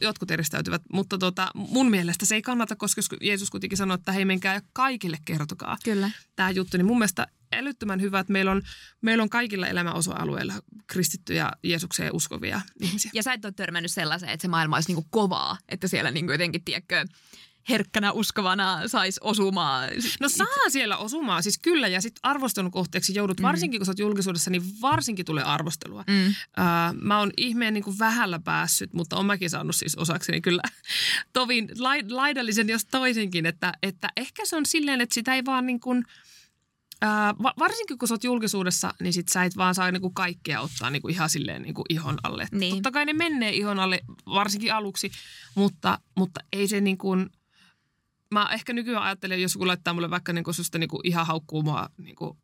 S2: jotkut eristäytyvät, mutta tota, mun mielestä se ei kannata, koska Jeesus kuitenkin sanoi, että hei menkää ja kaikille kertokaa
S1: Kyllä.
S2: tämä juttu. Niin mun mielestä älyttömän hyvä, että meillä on, meillä on kaikilla elämän osa-alueilla kristittyjä Jeesukseen uskovia ihmisiä.
S1: Ja sä et ole törmännyt sellaiseen, että se maailma olisi niinku kovaa, että siellä niinku jotenkin, tiedätkö, herkkänä uskovana saisi osumaan.
S2: No saa siellä osumaan, siis kyllä. Ja sitten arvostelun kohteeksi joudut, mm. varsinkin kun sä oot julkisuudessa, niin varsinkin tulee arvostelua. Mm. Uh, mä oon ihmeen niin kuin vähällä päässyt, mutta on mäkin saanut siis osakseni kyllä tovin laidallisen jos toisinkin, että, että ehkä se on silleen, että sitä ei vaan niin kuin – Uh, varsinkin kun sä oot julkisuudessa, niin sit sä et vaan saa niinku kaikkea ottaa niinku ihan silleen niinku ihon alle. Niin. Totta kai ne menee ihon alle, varsinkin aluksi, mutta, mutta ei se niin kuin, mä ehkä nykyään ajattelen, jos joku laittaa mulle vaikka niinku susta niinku ihan haukkuu mua niinku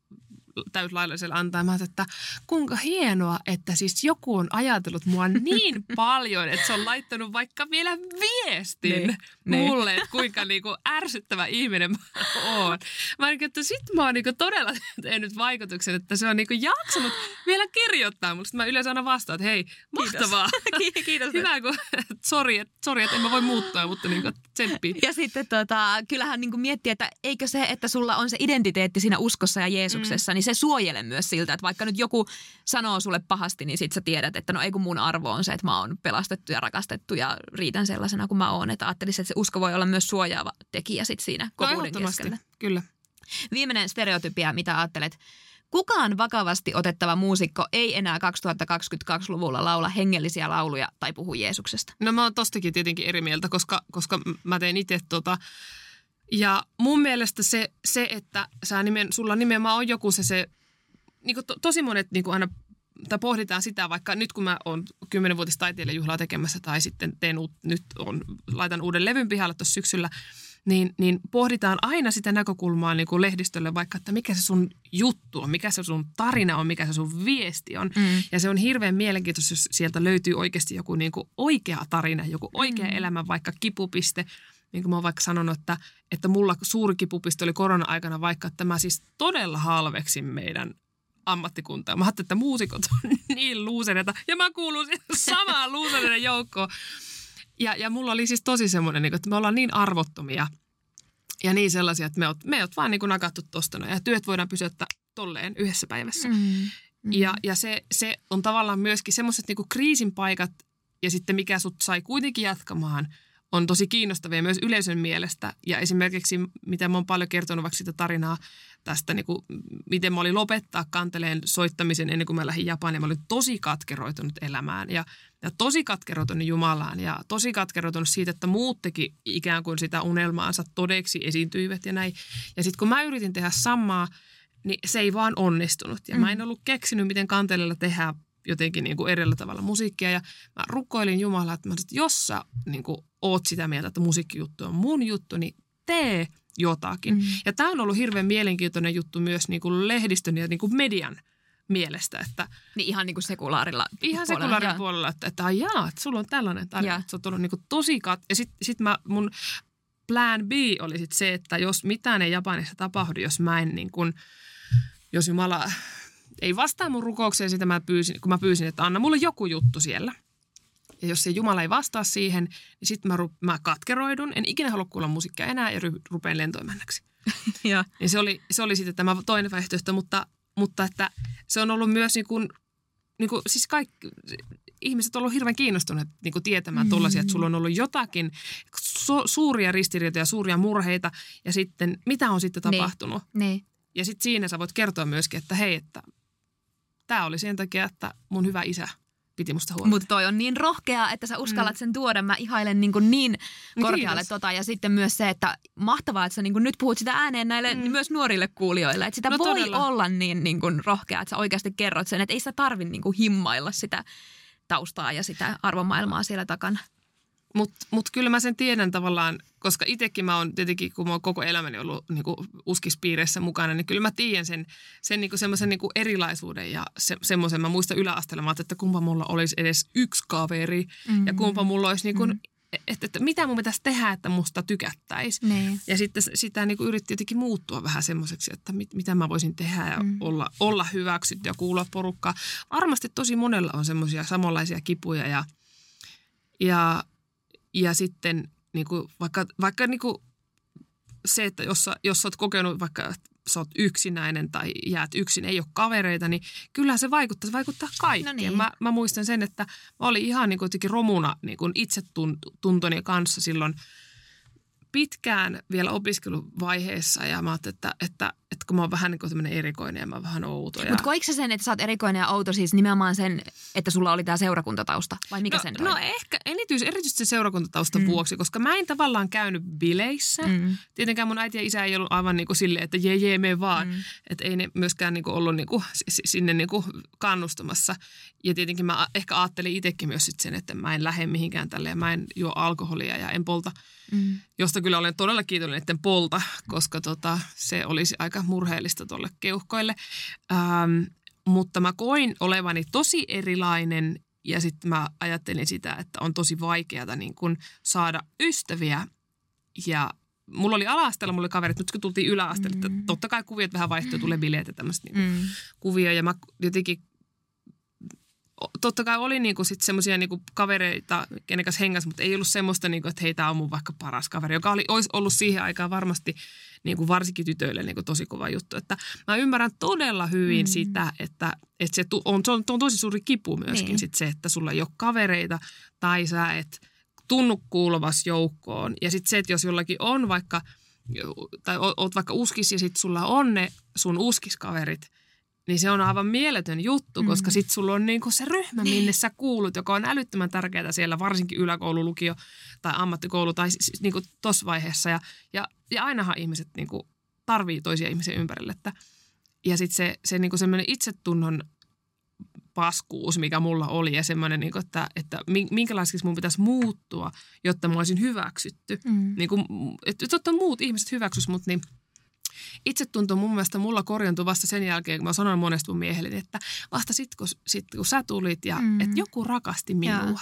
S2: täyslaillisella antaa. Mä että kuinka hienoa, että siis joku on ajatellut mua niin paljon, että se on laittanut vaikka vielä viestin ne, niin, niin. mulle, että kuinka niinku ärsyttävä ihminen mä oon. Mä niin, että sit mä oon niinku todella tehnyt vaikutuksen, että se on niinku jaksanut vielä kirjoittaa mulle. Sitten mä yleensä aina vastaan, että hei, mahtavaa.
S1: Kiitos. Kiitos.
S2: Hyvä, kun sori, että sorry, että en mä voi muuttua, mutta niinku tsemppi.
S1: Ja sitten tota, kyllähän niinku miettii, että eikö se, että sulla on se identiteetti siinä uskossa ja Jeesuksessa, mm. niin niin se suojele myös siltä, että vaikka nyt joku sanoo sulle pahasti, niin sit sä tiedät, että no ei kun mun arvo on se, että mä oon pelastettu ja rakastettu ja riitän sellaisena kuin mä oon. Että ajattelisin, että se usko voi olla myös suojaava tekijä sit siinä kovuuden no, keskellä.
S2: kyllä.
S1: Viimeinen stereotypia, mitä ajattelet? Kukaan vakavasti otettava muusikko ei enää 2022-luvulla laula hengellisiä lauluja tai puhu Jeesuksesta.
S2: No mä oon tostakin tietenkin eri mieltä, koska, koska mä tein itse tota, ja mun mielestä se, se että sä nimen, sulla nimenomaan on joku se, se niin to, tosi monet niin aina tai pohditaan sitä, vaikka nyt kun mä oon kymmenenvuotis taiteilijajuhlaa tekemässä tai sitten teen uut, nyt on, laitan uuden levyn pihalle tuossa syksyllä, niin, niin pohditaan aina sitä näkökulmaa niin kuin lehdistölle vaikka, että mikä se sun juttu on, mikä se sun tarina on, mikä se sun viesti on. Mm. Ja se on hirveän mielenkiintoista, jos sieltä löytyy oikeasti joku niin kuin oikea tarina, joku oikea mm. elämä, vaikka kipupiste – niin kuin mä oon vaikka sanonut, että, että mulla suuri kipupisto oli korona-aikana vaikka, että mä siis todella halveksin meidän ammattikuntaa. Mä ajattelin, että muusikot on niin luusereita ja mä kuulun samaan luusereiden joukkoon. Ja, ja mulla oli siis tosi semmoinen, niin että me ollaan niin arvottomia ja niin sellaisia, että me oot, me oot vaan niin kuin nakattu tosta ja työt voidaan pysyttää tolleen yhdessä päivässä. Mm, mm. Ja, ja se, se on tavallaan myöskin semmoiset niin kriisin paikat ja sitten mikä sut sai kuitenkin jatkamaan – on tosi kiinnostavia myös yleisön mielestä. Ja esimerkiksi, mitä mä oon paljon kertonut vaikka sitä tarinaa tästä, niin kuin, miten mä olin lopettaa kanteleen soittamisen ennen kuin mä lähdin Japaniin. Mä olin tosi katkeroitunut elämään ja, ja tosi katkeroitunut Jumalaan ja tosi katkeroitunut siitä, että muut teki ikään kuin sitä unelmaansa todeksi esiintyivät ja näin. Ja sitten kun mä yritin tehdä samaa, niin se ei vaan onnistunut. Ja mm. mä en mm. ollut keksinyt, miten kanteleella tehdään jotenkin niin kuin erillä tavalla musiikkia. Ja mä rukoilin Jumalaa, että, mä, että jos sä niin kuin, oot sitä mieltä, että musiikkijuttu on mun juttu, niin tee jotakin. Mm. Ja tämä on ollut hirveän mielenkiintoinen juttu myös niin kuin lehdistön ja niin kuin median mielestä. Että,
S1: niin ihan niin kuin sekulaarilla
S2: Ihan puolella, sekulaarin puolella, että, että jaa, että sulla on tällainen tarina. Että se on tullut niin kuin tosi kat... Ja sitten sit mä, mun plan B oli sit se, että jos mitään ei Japanissa tapahdu, jos mä en niin kuin, jos Jumala ei vastaa mun rukoukseen, sitä mä pyysin, kun mä pyysin, että anna mulle joku juttu siellä. Ja jos se Jumala ei vastaa siihen, niin sitten mä, mä katkeroidun. En ikinä halua kuulla musiikkia enää ja ry, rupean lentoimännäksi. ja. Niin se oli, se oli sitten tämä toinen vaihtoehto, mutta, mutta että se on ollut myös niin kuin, niin kuin, siis kaikki, ihmiset on ollut hirveän kiinnostuneet niin kuin tietämään mm. tuollaisia, että sulla on ollut jotakin su, suuria ristiriitoja, suuria murheita ja sitten mitä on sitten niin. tapahtunut.
S1: Niin.
S2: Ja sitten siinä sä voit kertoa myöskin, että hei, että tämä oli sen takia, että mun hyvä isä piti musta huolta.
S1: Mutta toi on niin rohkea, että sä uskallat sen tuoda. Mä ihailen niin, kuin niin korkealle
S2: kiitos.
S1: tota. Ja sitten myös se, että mahtavaa, että sä niin kuin nyt puhut sitä ääneen näille mm. myös nuorille kuulijoille. Että sitä
S2: No
S1: voi
S2: todella.
S1: olla niin, niin kuin rohkea, että sä oikeasti kerrot sen. Että ei sitä tarvi niin kuin himmailla sitä taustaa ja sitä arvomaailmaa siellä takana.
S2: Mutta mut kyllä mä sen tiedän tavallaan, koska itsekin mä oon tietenkin, kun mä oon koko elämäni ollut niinku uskispiireissä mukana, niin kyllä mä tiedän sen, sen niinku semmoisen niinku erilaisuuden ja se, semmoisen. Mä muistan yläasteella, mä että kumpa mulla olisi edes yksi kaveri mm-hmm. ja kumpa mulla olisi niinku, mm-hmm. että, että mitä mun pitäisi tehdä, että musta tykättäisi.
S1: Niin.
S2: Ja sitten sitä niin kuin yritti jotenkin muuttua vähän semmoiseksi, että mit, mitä mä voisin tehdä ja mm. olla, olla hyväksytty ja kuulla porukkaa. Varmasti tosi monella on semmoisia samanlaisia kipuja ja, ja, ja sitten niin kuin vaikka, vaikka niin kuin se, että jos sä, jos sä oot kokenut vaikka, sä oot yksinäinen tai jäät yksin, ei ole kavereita, niin kyllä se vaikuttaa, se vaikuttaa kaikkeen.
S1: No niin.
S2: mä, mä muistan sen, että mä olin ihan niin kuin jotenkin romuna niin kuin itsetuntoni kanssa silloin pitkään vielä opiskeluvaiheessa ja mä ajattelin, että, että, että kun mä oon vähän niin kuin tämmöinen erikoinen ja mä oon vähän outo. Ja...
S1: Mutta koiko sä sen, että sä oot erikoinen ja outo siis nimenomaan sen, että sulla oli tämä seurakuntatausta? Vai mikä
S2: no,
S1: sen
S2: no
S1: rooli?
S2: ehkä erityisesti, erityisesti sen seurakuntataustan mm. vuoksi, koska mä en tavallaan käynyt bileissä. Mm. Tietenkään mun äiti ja isä ei ollut aivan niin kuin silleen, että jee jee me vaan. Mm. Että ei ne myöskään niin kuin ollut niin kuin sinne niin kuin kannustamassa. Ja tietenkin mä ehkä ajattelin itsekin myös sit sen, että mä en lähde mihinkään tälleen. Mä en juo alkoholia ja en polta, mm. josta kyllä olen todella kiitollinen, että polta, koska tota, se olisi aika murheellista tuolle keuhkoille. Ähm, mutta mä koin olevani tosi erilainen ja sitten mä ajattelin sitä, että on tosi vaikeaa niin kun saada ystäviä. Ja mulla oli ala-asteella, mulla oli kaverit, nyt kun tultiin yläasteelle, mm. että totta kai kuviot vähän vaihtuu, tulee bileet ja tämmöistä niin mm. kuvia. Ja mä jotenkin, totta kai oli niinku sit semmoisia niinku kavereita, kenen kanssa hengas, mutta ei ollut semmoista, niinku, että hei, tää on mun vaikka paras kaveri, joka oli, olisi ollut siihen aikaan varmasti niin kuin varsinkin tytöille niin kuin tosi kova juttu. Että mä ymmärrän todella hyvin mm. sitä, että, että se, tu- on, se on, on tosi suuri kipu myöskin niin. sit se, että sulla ei ole kavereita tai sä et tunnu kuuluvas joukkoon. Ja sitten se, että jos jollakin on vaikka, tai oot vaikka uskis ja sitten sulla on ne sun uskiskaverit, niin se on aivan mieletön juttu, mm. koska sitten sulla on niinku se ryhmä, minne sä kuulut, joka on älyttömän tärkeää siellä, varsinkin yläkoulu, lukio tai ammattikoulu tai siis niinku tuossa vaiheessa. Ja, ja, ja ainahan ihmiset niinku tarvii toisia ihmisiä ympärille. Että, ja sitten se, se niinku semmoinen itsetunnon paskuus, mikä mulla oli ja semmoinen, niinku, että, että minkälaiseksi mun pitäisi muuttua, jotta mä olisin hyväksytty. Mm. Niinku, että totta muut ihmiset hyväksys mut, niin itsetunto mun mielestä mulla korjantui vasta sen jälkeen, kun mä sanoin monesti mun miehelle, että vasta sitten kun, sit, kun sä tulit ja mm. että joku rakasti minua.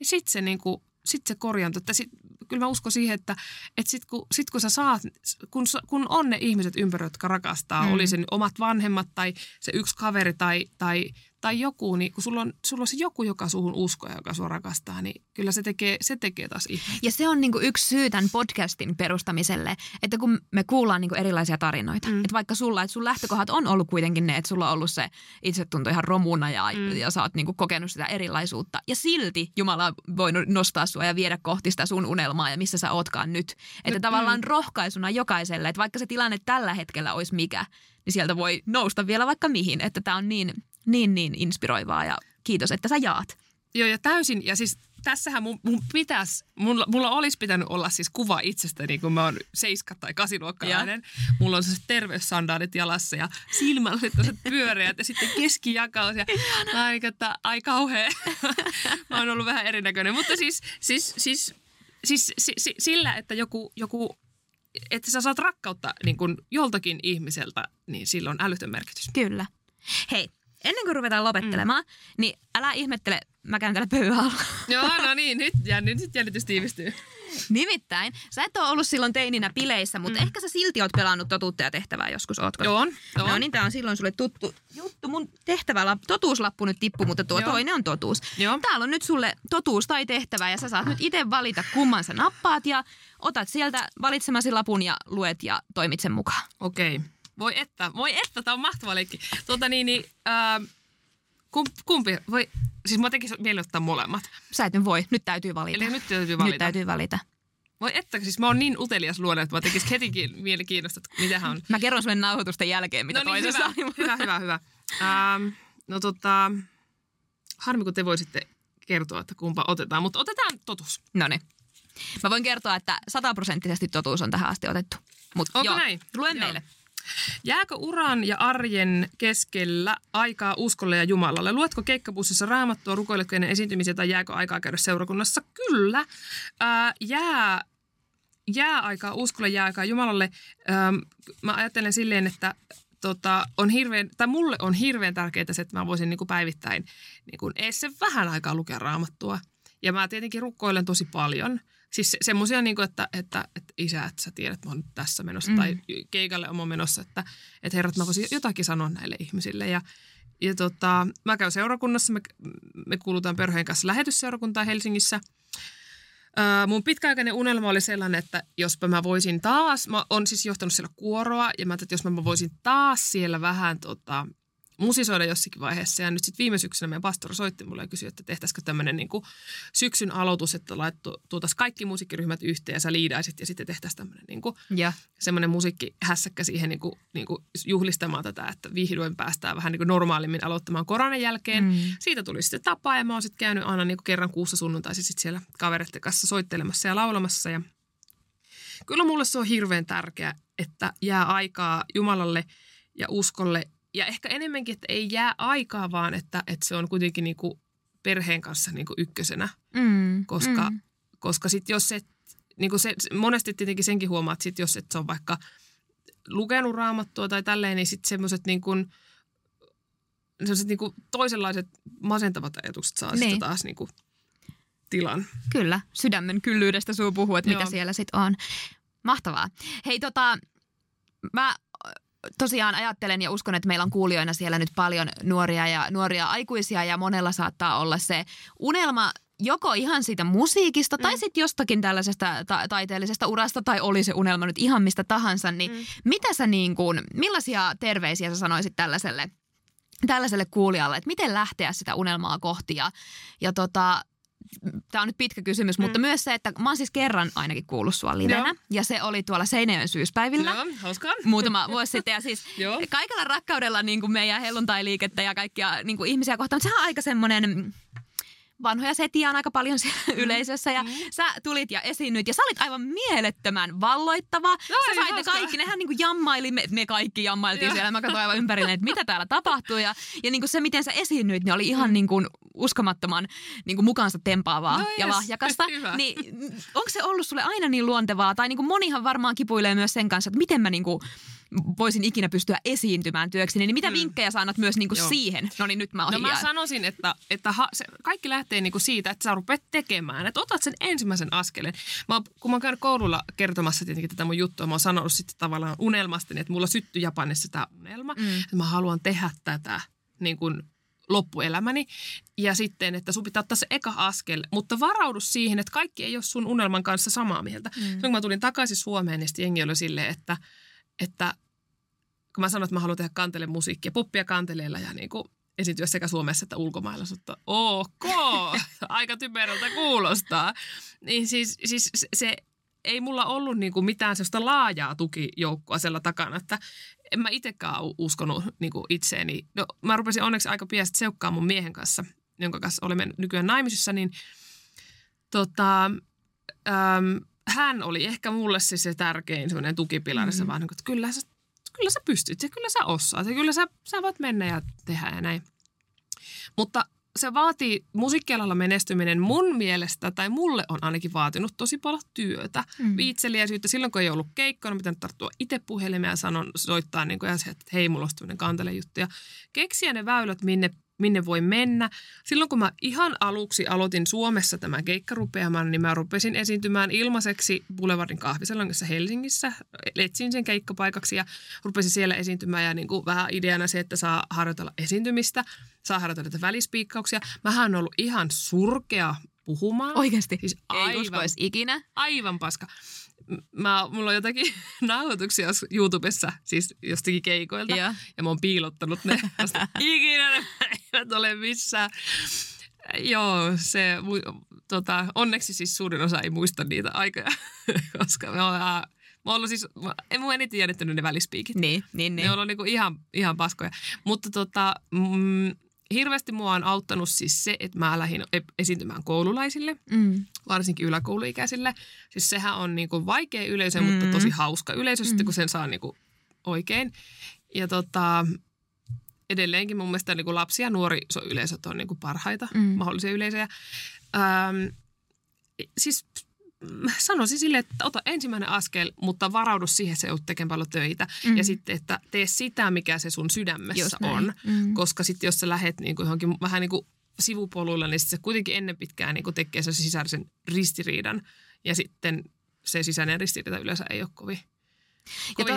S2: Ja sitten se, niinku, sit se korjantui. Että sit, kyllä mä uskon siihen, että, että sitten kun, sit kun sä saat, kun, kun on ne ihmiset ympärillä, jotka rakastaa, mm. oli sen omat vanhemmat tai se yksi kaveri tai, tai, tai joku, niin kun sulla on, sulla on se joku, joka suhun uskoo ja joka sua rakastaa, niin kyllä se tekee, se tekee taas ihmistä.
S1: Ja se on niinku yksi syy tämän podcastin perustamiselle, että kun me kuullaan niinku erilaisia tarinoita, mm. että vaikka sulla, että sun lähtökohdat on ollut kuitenkin ne, että sulla on ollut se itsetunto ihan romuna ja, mm. ja sä oot niinku kokenut sitä erilaisuutta. Ja silti Jumala on voinut nostaa sua ja viedä kohti sitä sun unelmaa ja missä sä ootkaan nyt. Että mm. tavallaan rohkaisuna jokaiselle, että vaikka se tilanne tällä hetkellä olisi mikä, niin sieltä voi nousta vielä vaikka mihin. Että tämä on niin, niin, niin inspiroivaa ja kiitos, että sä jaat.
S2: Joo ja täysin. Ja siis tässähän mun, mun pitäisi, mulla, mulla olisi pitänyt olla siis kuva itsestäni, kun mä oon seiska- tai kasiluokkalainen. Mulla on sellaiset terveyssandaalit jalassa ja silmällä on pyöreät ja sitten keskijakaus. Ja mä oon, että ai kauhea. mä oon ollut vähän erinäköinen. Mutta siis, siis, siis, siis, siis sillä, että joku, joku että sä saat rakkautta niin kun joltakin ihmiseltä, niin sillä on älytön merkitys.
S1: Kyllä. Hei, ennen kuin ruvetaan lopettelemaan, mm. niin älä ihmettele, mä käyn täällä pöydällä.
S2: Joo, no niin, nyt, jännit, nyt jännitys tiivistyy.
S1: Nimittäin, sä et ole ollut silloin teininä bileissä, mutta mm. ehkä sä silti oot pelannut totuutta ja tehtävää joskus, ootko?
S2: Joo, joo.
S1: No niin, tää on silloin sulle tuttu juttu. Mun tehtävä, totuuslappu nyt tippu, mutta tuo joo. toinen on totuus.
S2: Joo.
S1: Täällä on nyt sulle totuus tai tehtävä ja sä saat nyt itse valita kumman sä nappaat ja otat sieltä valitsemasi lapun ja luet ja toimit sen mukaan.
S2: Okei. Okay. Voi että, voi että, tää on mahtava leikki. Tuota niin, niin äh, kumpi, voi, siis mä tekisin mieli ottaa molemmat.
S1: Sä et nyt voi, nyt täytyy valita.
S2: Eli nyt täytyy valita.
S1: Nyt täytyy valita.
S2: Voi että, siis mä oon niin utelias luonne, että mä tekisin heti mieli kiinnostaa, että mitähän on.
S1: Mä kerron sulle nauhoitusten jälkeen, mitä
S2: no niin,
S1: toisessa
S2: hyvä, hyvä, hyvä, hyvä. Ähm, no tota, Harmi, kun te voisitte kertoa, että kumpa otetaan, mutta otetaan totuus.
S1: No niin. Mä voin kertoa, että sataprosenttisesti totuus on tähän asti otettu. Mutta
S2: Onko
S1: joo,
S2: näin?
S1: luen
S2: Joo.
S1: meille.
S2: Jääkö uran ja arjen keskellä aikaa uskolle ja Jumalalle? Luetko keikkabussissa raamattua, rukoiletko ennen esiintymisiä tai jääkö aikaa käydä seurakunnassa? Kyllä. Ää, jää, jää aikaa uskolle, jää aikaa Jumalalle. Ähm, mä ajattelen silleen, että tota, on hirveän, tai mulle on hirveän tärkeää se, että mä voisin niin kuin päivittäin niin kuin edes sen vähän aikaa lukea raamattua. Ja mä tietenkin rukkoilen tosi paljon. Siis se, semmoisia, niin kuin, että, että, että isä, että sä tiedät, että mä oon nyt tässä menossa, mm. tai keikalle on menossa, että, että herrat, mä voisin jotakin sanoa näille ihmisille. Ja, ja tota, mä käyn seurakunnassa, me, me kuulutaan perheen kanssa lähetysseurakuntaan Helsingissä. Ää, mun pitkäaikainen unelma oli sellainen, että jospa mä voisin taas, mä oon siis johtanut siellä kuoroa, ja mä ajattelin, että jos mä voisin taas siellä vähän tota, musisoida jossakin vaiheessa. Ja nyt sitten viime syksynä meidän pastori soitti mulle ja kysyi, että tehtäisikö tämmöinen niin syksyn aloitus, että tuotaisiin kaikki musiikkiryhmät yhteen ja sä liidaisit ja sitten tehtäisiin tämmöinen niin kuin,
S1: Ja.
S2: semmoinen musiikkihässäkkä siihen niin kuin, niin kuin juhlistamaan tätä, että vihdoin päästään vähän niin kuin normaalimmin aloittamaan koronan jälkeen.
S1: Mm.
S2: Siitä tuli sitten tapa ja mä oon sitten käynyt aina niin kuin kerran kuussa sunnuntaisin sitten siellä kavereiden kanssa soittelemassa ja laulamassa. Ja kyllä mulle se on hirveän tärkeä, että jää aikaa Jumalalle ja uskolle ja ehkä enemmänkin, että ei jää aikaa, vaan että, että se on kuitenkin niin kuin perheen kanssa niin kuin ykkösenä.
S1: Mm.
S2: Koska,
S1: Mm.
S2: koska sit jos et, niin kuin se, monesti tietenkin senkin huomaa, että sit jos et se on vaikka lukenut raamattua tai tälleen, niin sitten semmoiset niin kuin, sellaiset niin kuin toisenlaiset masentavat ajatukset saa niin. Sitten taas niin kuin tilan.
S1: Kyllä, sydämen kyllyydestä suu puhuu, että mitä
S2: Joo.
S1: siellä sitten on. Mahtavaa. Hei tota, mä tosiaan ajattelen ja uskon, että meillä on kuulijoina siellä nyt paljon nuoria ja nuoria aikuisia ja monella saattaa olla se unelma joko ihan siitä musiikista mm. tai sitten jostakin tällaisesta ta- taiteellisesta urasta tai oli se unelma nyt ihan mistä tahansa, niin mm. mitä sä niin kuin, millaisia terveisiä sä sanoisit tällaiselle, tällaiselle kuulijalle, että miten lähteä sitä unelmaa kohti ja, ja tota, tämä on nyt pitkä kysymys, mm. mutta myös se, että mä oon siis kerran ainakin kuullut sua livenä
S2: Joo.
S1: ja se oli tuolla Seinäjoen syyspäivillä.
S2: Joo, hauskaa.
S1: Muutama vuosi sitten ja siis
S2: Joo.
S1: kaikella rakkaudella niin kuin meidän helluntai-liikettä ja kaikkia niin kuin ihmisiä kohtaan. Sehän on aika semmoinen vanhoja setiä on aika paljon siellä
S2: Mm.
S1: yleisössä ja sä tulit ja esiinnyit ja sä olit aivan mielettömän valloittava. Sä
S2: Ai,
S1: sait ne kaikki, nehän niin kuin jammaili, me, me kaikki jammailtiin
S2: Joo.
S1: siellä. Mä katsoin aivan ympärille, että mitä täällä tapahtuu ja, ja niin kuin se, miten sä esiinnyit, niin oli ihan niin kuin uskomattoman niin kuin mukaansa tempaavaa
S2: No
S1: ja
S2: jes,
S1: lahjakasta.
S2: hyvä.
S1: Niin onko se ollut sulle aina niin luontevaa tai niin kuin monihan varmaan kipuilee myös sen kanssa, että miten mä niin kuin voisin ikinä pystyä esiintymään työkseni, niin mitä
S2: Mm.
S1: vinkkejä sä annat myös niin kuin
S2: Joo.
S1: siihen? No niin, nyt mä oon
S2: No mä sanoisin, että, että ha, se, kaikki lähtee niinku siitä, että sä rupeat tekemään. Että otat sen ensimmäisen askeleen. Mä, kun mä oon käynyt koululla kertomassa tietenkin tätä mun juttua, mä oon sanonut sitten tavallaan unelmastani, että mulla syttyi Japanissa tämä unelma.
S1: Mm.
S2: Että mä haluan tehdä tätä niin kuin loppuelämäni. Ja sitten, että sun pitää ottaa se eka askel, mutta varaudu siihen, että kaikki ei ole sun unelman kanssa samaa mieltä. Mm. Silloin kun mä tulin takaisin Suomeen, niin sitten jengi oli silleen, että, että kun mä sanoin, että mä haluan tehdä kantele musiikkia, poppia kanteleella ja niin kuin esiintyä sekä Suomessa että ulkomailla. Mutta ok, aika typerältä kuulostaa. Niin siis, siis se- ei mulla ollut niin kuin mitään sellaista laajaa tukijoukkoa siellä takana, että en mä itsekään uskonut niin kuin itseeni. No, mä rupesin onneksi aika pian sitten seukkaan mun miehen kanssa, jonka kanssa olemme nykyään naimisissa, niin tota, äm, hän oli ehkä mulle se, se tärkein semmoinen tukipilari, mm-hmm. vaan niin kuin, että kyllä sä, kyllä sä pystyt ja kyllä sä osaat ja kyllä sä, sä voit mennä ja tehdä ja näin. Mutta se vaatii musiikkialalla menestyminen mun mielestä, tai mulle on ainakin vaatinut tosi paljon työtä,
S1: Mm.
S2: mm. viitseliäisyyttä. Silloin kun ei ollut keikkoa, on pitänyt tarttua itse puhelimeen ja sanon, soittaa niin kuin, ja se, että hei, mulla on tämmöinen kantelejuttu. Ja keksiä ne väylät, minne, minne voi mennä. Silloin kun mä ihan aluksi aloitin Suomessa tämän keikkarupeaman, niin mä rupesin esiintymään ilmaiseksi Boulevardin kahvisalongissa Helsingissä. Etsin sen keikkapaikaksi ja rupesin siellä esiintymään ja niin kuin vähän ideana se, että saa harjoitella esiintymistä, saa harjoitella näitä välispiikkauksia. Mähän on ollut ihan surkea puhumaan.
S1: Oikeasti?
S2: Siis
S1: Ei
S2: aivan.
S1: uskoisi ikinä.
S2: Aivan paska. Mä, mulla on jotakin nauhoituksia YouTubessa, siis jostakin keikoilta.
S1: Joo.
S2: Ja mä oon piilottanut ne. Vasta ikinä ne eivät ole missään. Joo, se, tota, onneksi siis suurin osa ei muista niitä aikoja, koska me ollaan, mä ollut siis, mä, en mun eniten jännittänyt ne välispiikit.
S1: Niin, niin, niin.
S2: Ne on ollut niinku ihan, ihan paskoja. Mutta tota, mm, hirveästi mua on auttanut siis se, että mä lähdin e- esiintymään koululaisille,
S1: Mm.
S2: varsinkin yläkouluikäisille. Siis sehän on niin kuin vaikea yleisö, mm. mutta tosi hauska yleisö mm. sitten, kun sen saa niin kuin oikein. Ja tota, edelleenkin mun mielestä niin kuin lapsi- ja nuorisoyleisöt on niin kuin parhaita mm. mahdollisia yleisöjä. Ähm, siis sanoisin sille, että ota ensimmäinen askel, mutta varaudu siihen, että sä joudut tekemään paljon töitä. Mm. Ja sitten, että tee sitä, mikä se sun sydämessä on. Mm. Koska sitten jos sä lähet niin kuin johonkin vähän niin kuin sivupoluilla, niin sit se kuitenkin ennen pitkään niin kuin tekee sen sisäisen ristiriidan. Ja sitten se sisäinen ristiriita yleensä ei ole kovin
S1: ja, to,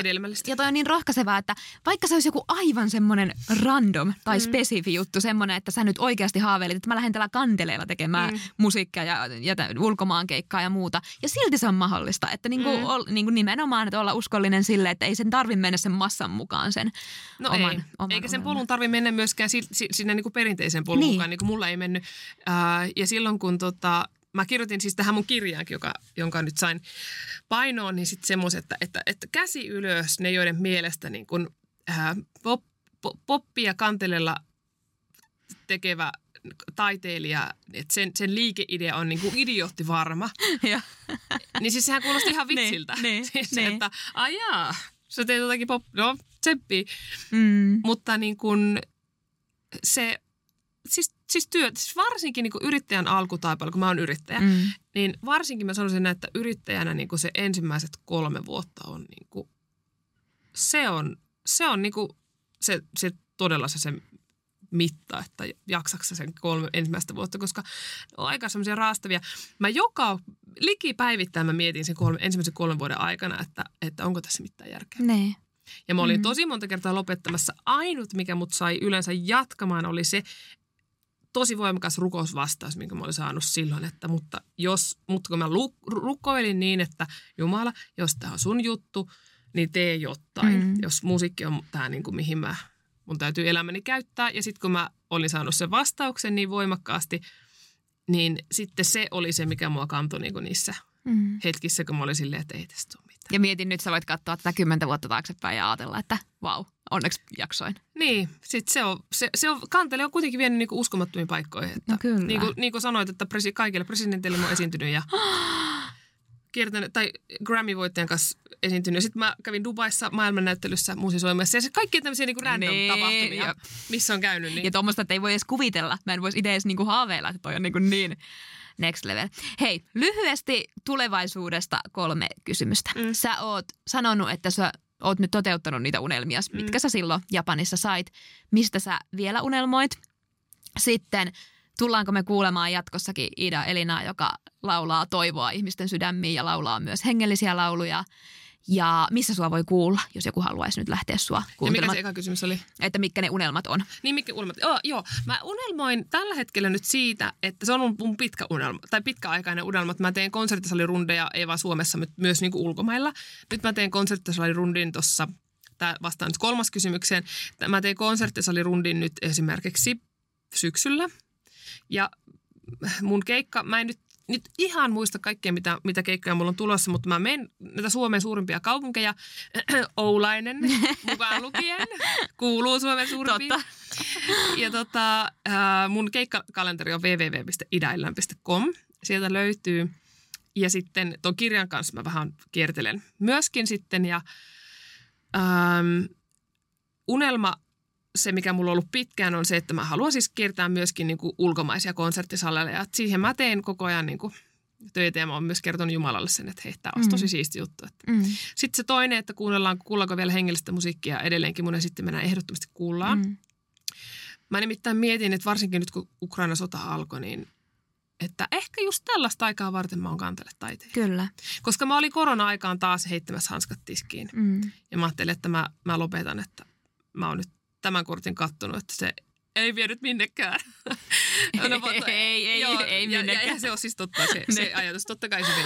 S1: ja toi on niin rohkaisevaa, että vaikka se olisi joku aivan semmoinen random tai mm. spesifi juttu, semmoinen, että sä nyt oikeasti haaveilit, että mä lähden tällä kanteleella tekemään mm. musiikkia ja, ja ulkomaankeikkaa ja muuta. Ja silti se on mahdollista, että niinku, mm. ol, niinku nimenomaan, että olla uskollinen sille, että ei sen tarvi mennä sen massan mukaan sen
S2: no oman, ei. oman Eikä sen polun tarvi mennä myöskään si, si, sinne niinku perinteisen polun niin. mukaan, niin kuin mulla ei mennyt. Uh, ja silloin kun tota, mä kirjoitin siis tähän mun kirjaankin, joka, jonka nyt sain painoon, niin sitten semmoiset, että, että, että käsi ylös ne, joiden mielestä niin kun, ää, pop, pop, poppia kantelella tekevä taiteilija, että sen, sen liikeidea on niin kuin idiootti varma. niin siis sehän kuulosti ihan niin, vitsiltä.
S1: niin,
S2: siis
S1: niin.
S2: että ajaa, sä teet jotakin pop, no tseppi. Mm. Mutta niin kuin se siis, siis työ, siis varsinkin niin kuin yrittäjän alkutaipalla, kun mä oon yrittäjä, mm. niin varsinkin mä sanoisin, että yrittäjänä niin kuin se ensimmäiset kolme vuotta on niin kuin, se on, se on niin kuin se, se todella se, se mitta, että jaksaksa sen kolme ensimmäistä vuotta, koska ne on aika semmoisia raastavia. Mä joka, likipäivittäin mä mietin sen kolme, ensimmäisen kolmen vuoden aikana, että, että onko tässä mitään järkeä.
S1: Nee.
S2: Ja mä olin mm. tosi monta kertaa lopettamassa. Ainut, mikä mut sai yleensä jatkamaan, oli se, tosi voimakas rukousvastaus, minkä mä olin saanut silloin, että mutta, jos, mutta kun mä rukoilin niin, että Jumala, jos tämä on sun juttu, niin tee jotain. Mm. Jos musiikki on tämä, niin kuin, mihin mä, mun täytyy elämäni käyttää. Ja sitten kun mä olin saanut sen vastauksen niin voimakkaasti, niin sitten se oli se, mikä mua kantoi niin kuin niissä mm. hetkissä, kun mä olin silleen, että ei tästä mitään.
S1: Ja mietin nyt, sä voit katsoa tätä kymmentä vuotta taaksepäin ja ajatella, että vau, wow, onneksi jaksoin.
S2: Niin, sit se on, se, se on, kantele on kuitenkin vienyt niinku uskomattomiin paikkoihin. Että,
S1: no kyllä.
S2: Niin kuin, niin kuin sanoit, että presi, kaikille presidenteille mä oon esiintynyt ja kiertänyt, tai Grammy-voittajan kanssa esiintynyt. Sitten mä kävin Dubaissa maailmannäyttelyssä musisoimassa. Ja se kaikki tämmöisiä niinku random nee, tapahtumia, jo. missä on käynyt. Niin.
S1: Ja tuommoista, että ei voi edes kuvitella. Mä en voisi itse edes niinku haaveilla, että toi on niinku niin next level. Hei, lyhyesti tulevaisuudesta kolme kysymystä. Mm. Sä oot sanonut, että sä oot nyt toteuttanut niitä unelmia, mm. mitkä sä silloin Japanissa sait. Mistä sä vielä unelmoit? Sitten tullaanko me kuulemaan jatkossakin Ida Elina, joka laulaa toivoa ihmisten sydämiin ja laulaa myös hengellisiä lauluja. Ja missä sua voi kuulla, jos joku haluaisi nyt lähteä sua kuuntelemaan? Ja
S2: mikä se eka kysymys oli?
S1: Että mitkä ne unelmat on.
S2: Niin, mitkä unelmat? Oh, joo, mä unelmoin tällä hetkellä nyt siitä, että se on mun pitkä unelma, tai pitkäaikainen unelma, että mä teen konserttisalirundeja, ei vaan Suomessa, mutta myös niin kuin ulkomailla. Nyt mä teen konserttisalirundin tuossa, tämä vastaan nyt kolmas kysymykseen. Mä teen konserttisalirundin nyt esimerkiksi syksyllä. Ja mun keikka, mä en nyt nyt ihan muista kaikkea, mitä, mitä keikkoja mulla on tulossa, mutta mä menen näitä Suomen suurimpia kaupunkeja. Oulainen mukaan lukien kuuluu Suomen suurimpiin. Totta. Ja tota, äh, mun keikkakalenteri on www.idaillan.com. Sieltä löytyy. Ja sitten tuon kirjan kanssa mä vähän kiertelen myöskin sitten. Ja ähm, unelma se, mikä mulla on ollut pitkään, on se, että mä haluan siis kiertää myöskin niin kuin ulkomaisia konserttisalleja. Ja siihen mä teen koko ajan niin kuin töitä ja mä oon myös kertonut Jumalalle sen, että hei, tämä olisi tosi mm. siisti juttu. Että. Mm. Sitten se toinen, että kuunnellaan, kuullaanko vielä hengellistä musiikkia edelleenkin mun mennään ehdottomasti kuullaan. Mm. Mä nimittäin mietin, että varsinkin nyt kun Ukraina sota alkoi, niin että ehkä just tällaista aikaa varten mä oon kantele taiteen.
S1: Kyllä.
S2: Koska mä olin korona-aikaan taas heittämässä hanskat tiskiin. Mm. Ja mä ajattelin, että mä, mä lopetan, että mä oon nyt tämän kortin kattonut, että se ei vienyt minnekään.
S1: no, mutta, ei, ei, joo, ei
S2: ja, ja, ja, se on siis totta se, se ajatus, totta kai se vei.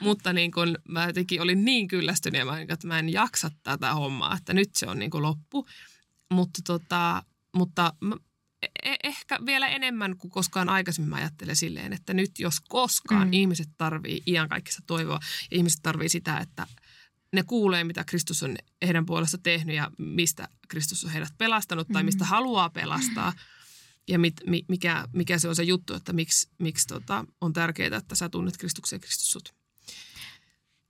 S2: Mutta niin kun mä jotenkin olin niin kyllästynyt ja mä, että mä en jaksa tätä hommaa, että nyt se on niin kuin loppu. Mutta, tota, mutta mä, e- ehkä vielä enemmän kuin koskaan aikaisemmin mä ajattelen silleen, että nyt jos koskaan mm. ihmiset tarvii iankaikkista toivoa ja ihmiset tarvii sitä, että – ne kuulee, mitä Kristus on heidän puolesta tehnyt ja mistä Kristus on heidät pelastanut tai mistä mm. haluaa pelastaa. ja mit, mi, mikä, mikä se on se juttu, että miksi, miksi tota, on tärkeää, että sä tunnet Kristuksen ja Kristus sut.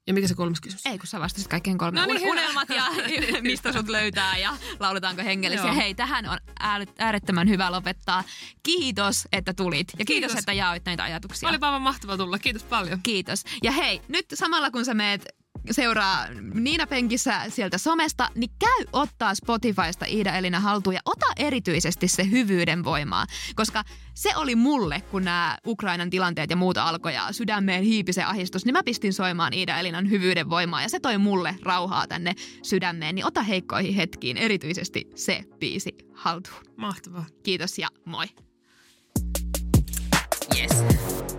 S2: Ja mikä se kolmas kysymys?
S1: Ei, kun sä vastasit kaikkeen kolmeen.
S2: No niin, hyvä.
S1: Unelmat ja mistä sut löytää ja lauletaanko hengellisiä.
S2: Joo.
S1: Hei, tähän on ääret- äärettömän hyvä lopettaa. Kiitos, että tulit. Ja kiitos,
S2: Kiitos.
S1: että jaoit näitä ajatuksia.
S2: Oli aivan mahtavaa tulla. Kiitos paljon.
S1: Kiitos. Ja hei, nyt samalla kun sä meet seuraa Niina Penkissä sieltä somesta, niin käy ottaa Spotifysta Iida Elina haltuun ja ota erityisesti se hyvyyden voimaa. Koska se oli mulle, kun nämä Ukrainan tilanteet ja muuta alkoi ja sydämeen hiipi se ahistus, niin mä pistin soimaan Iida Elinan hyvyyden voimaa ja se toi mulle rauhaa tänne sydämeen. Niin ota heikkoihin hetkiin erityisesti se biisi haltuun.
S2: Mahtavaa.
S1: Kiitos ja moi. Yes.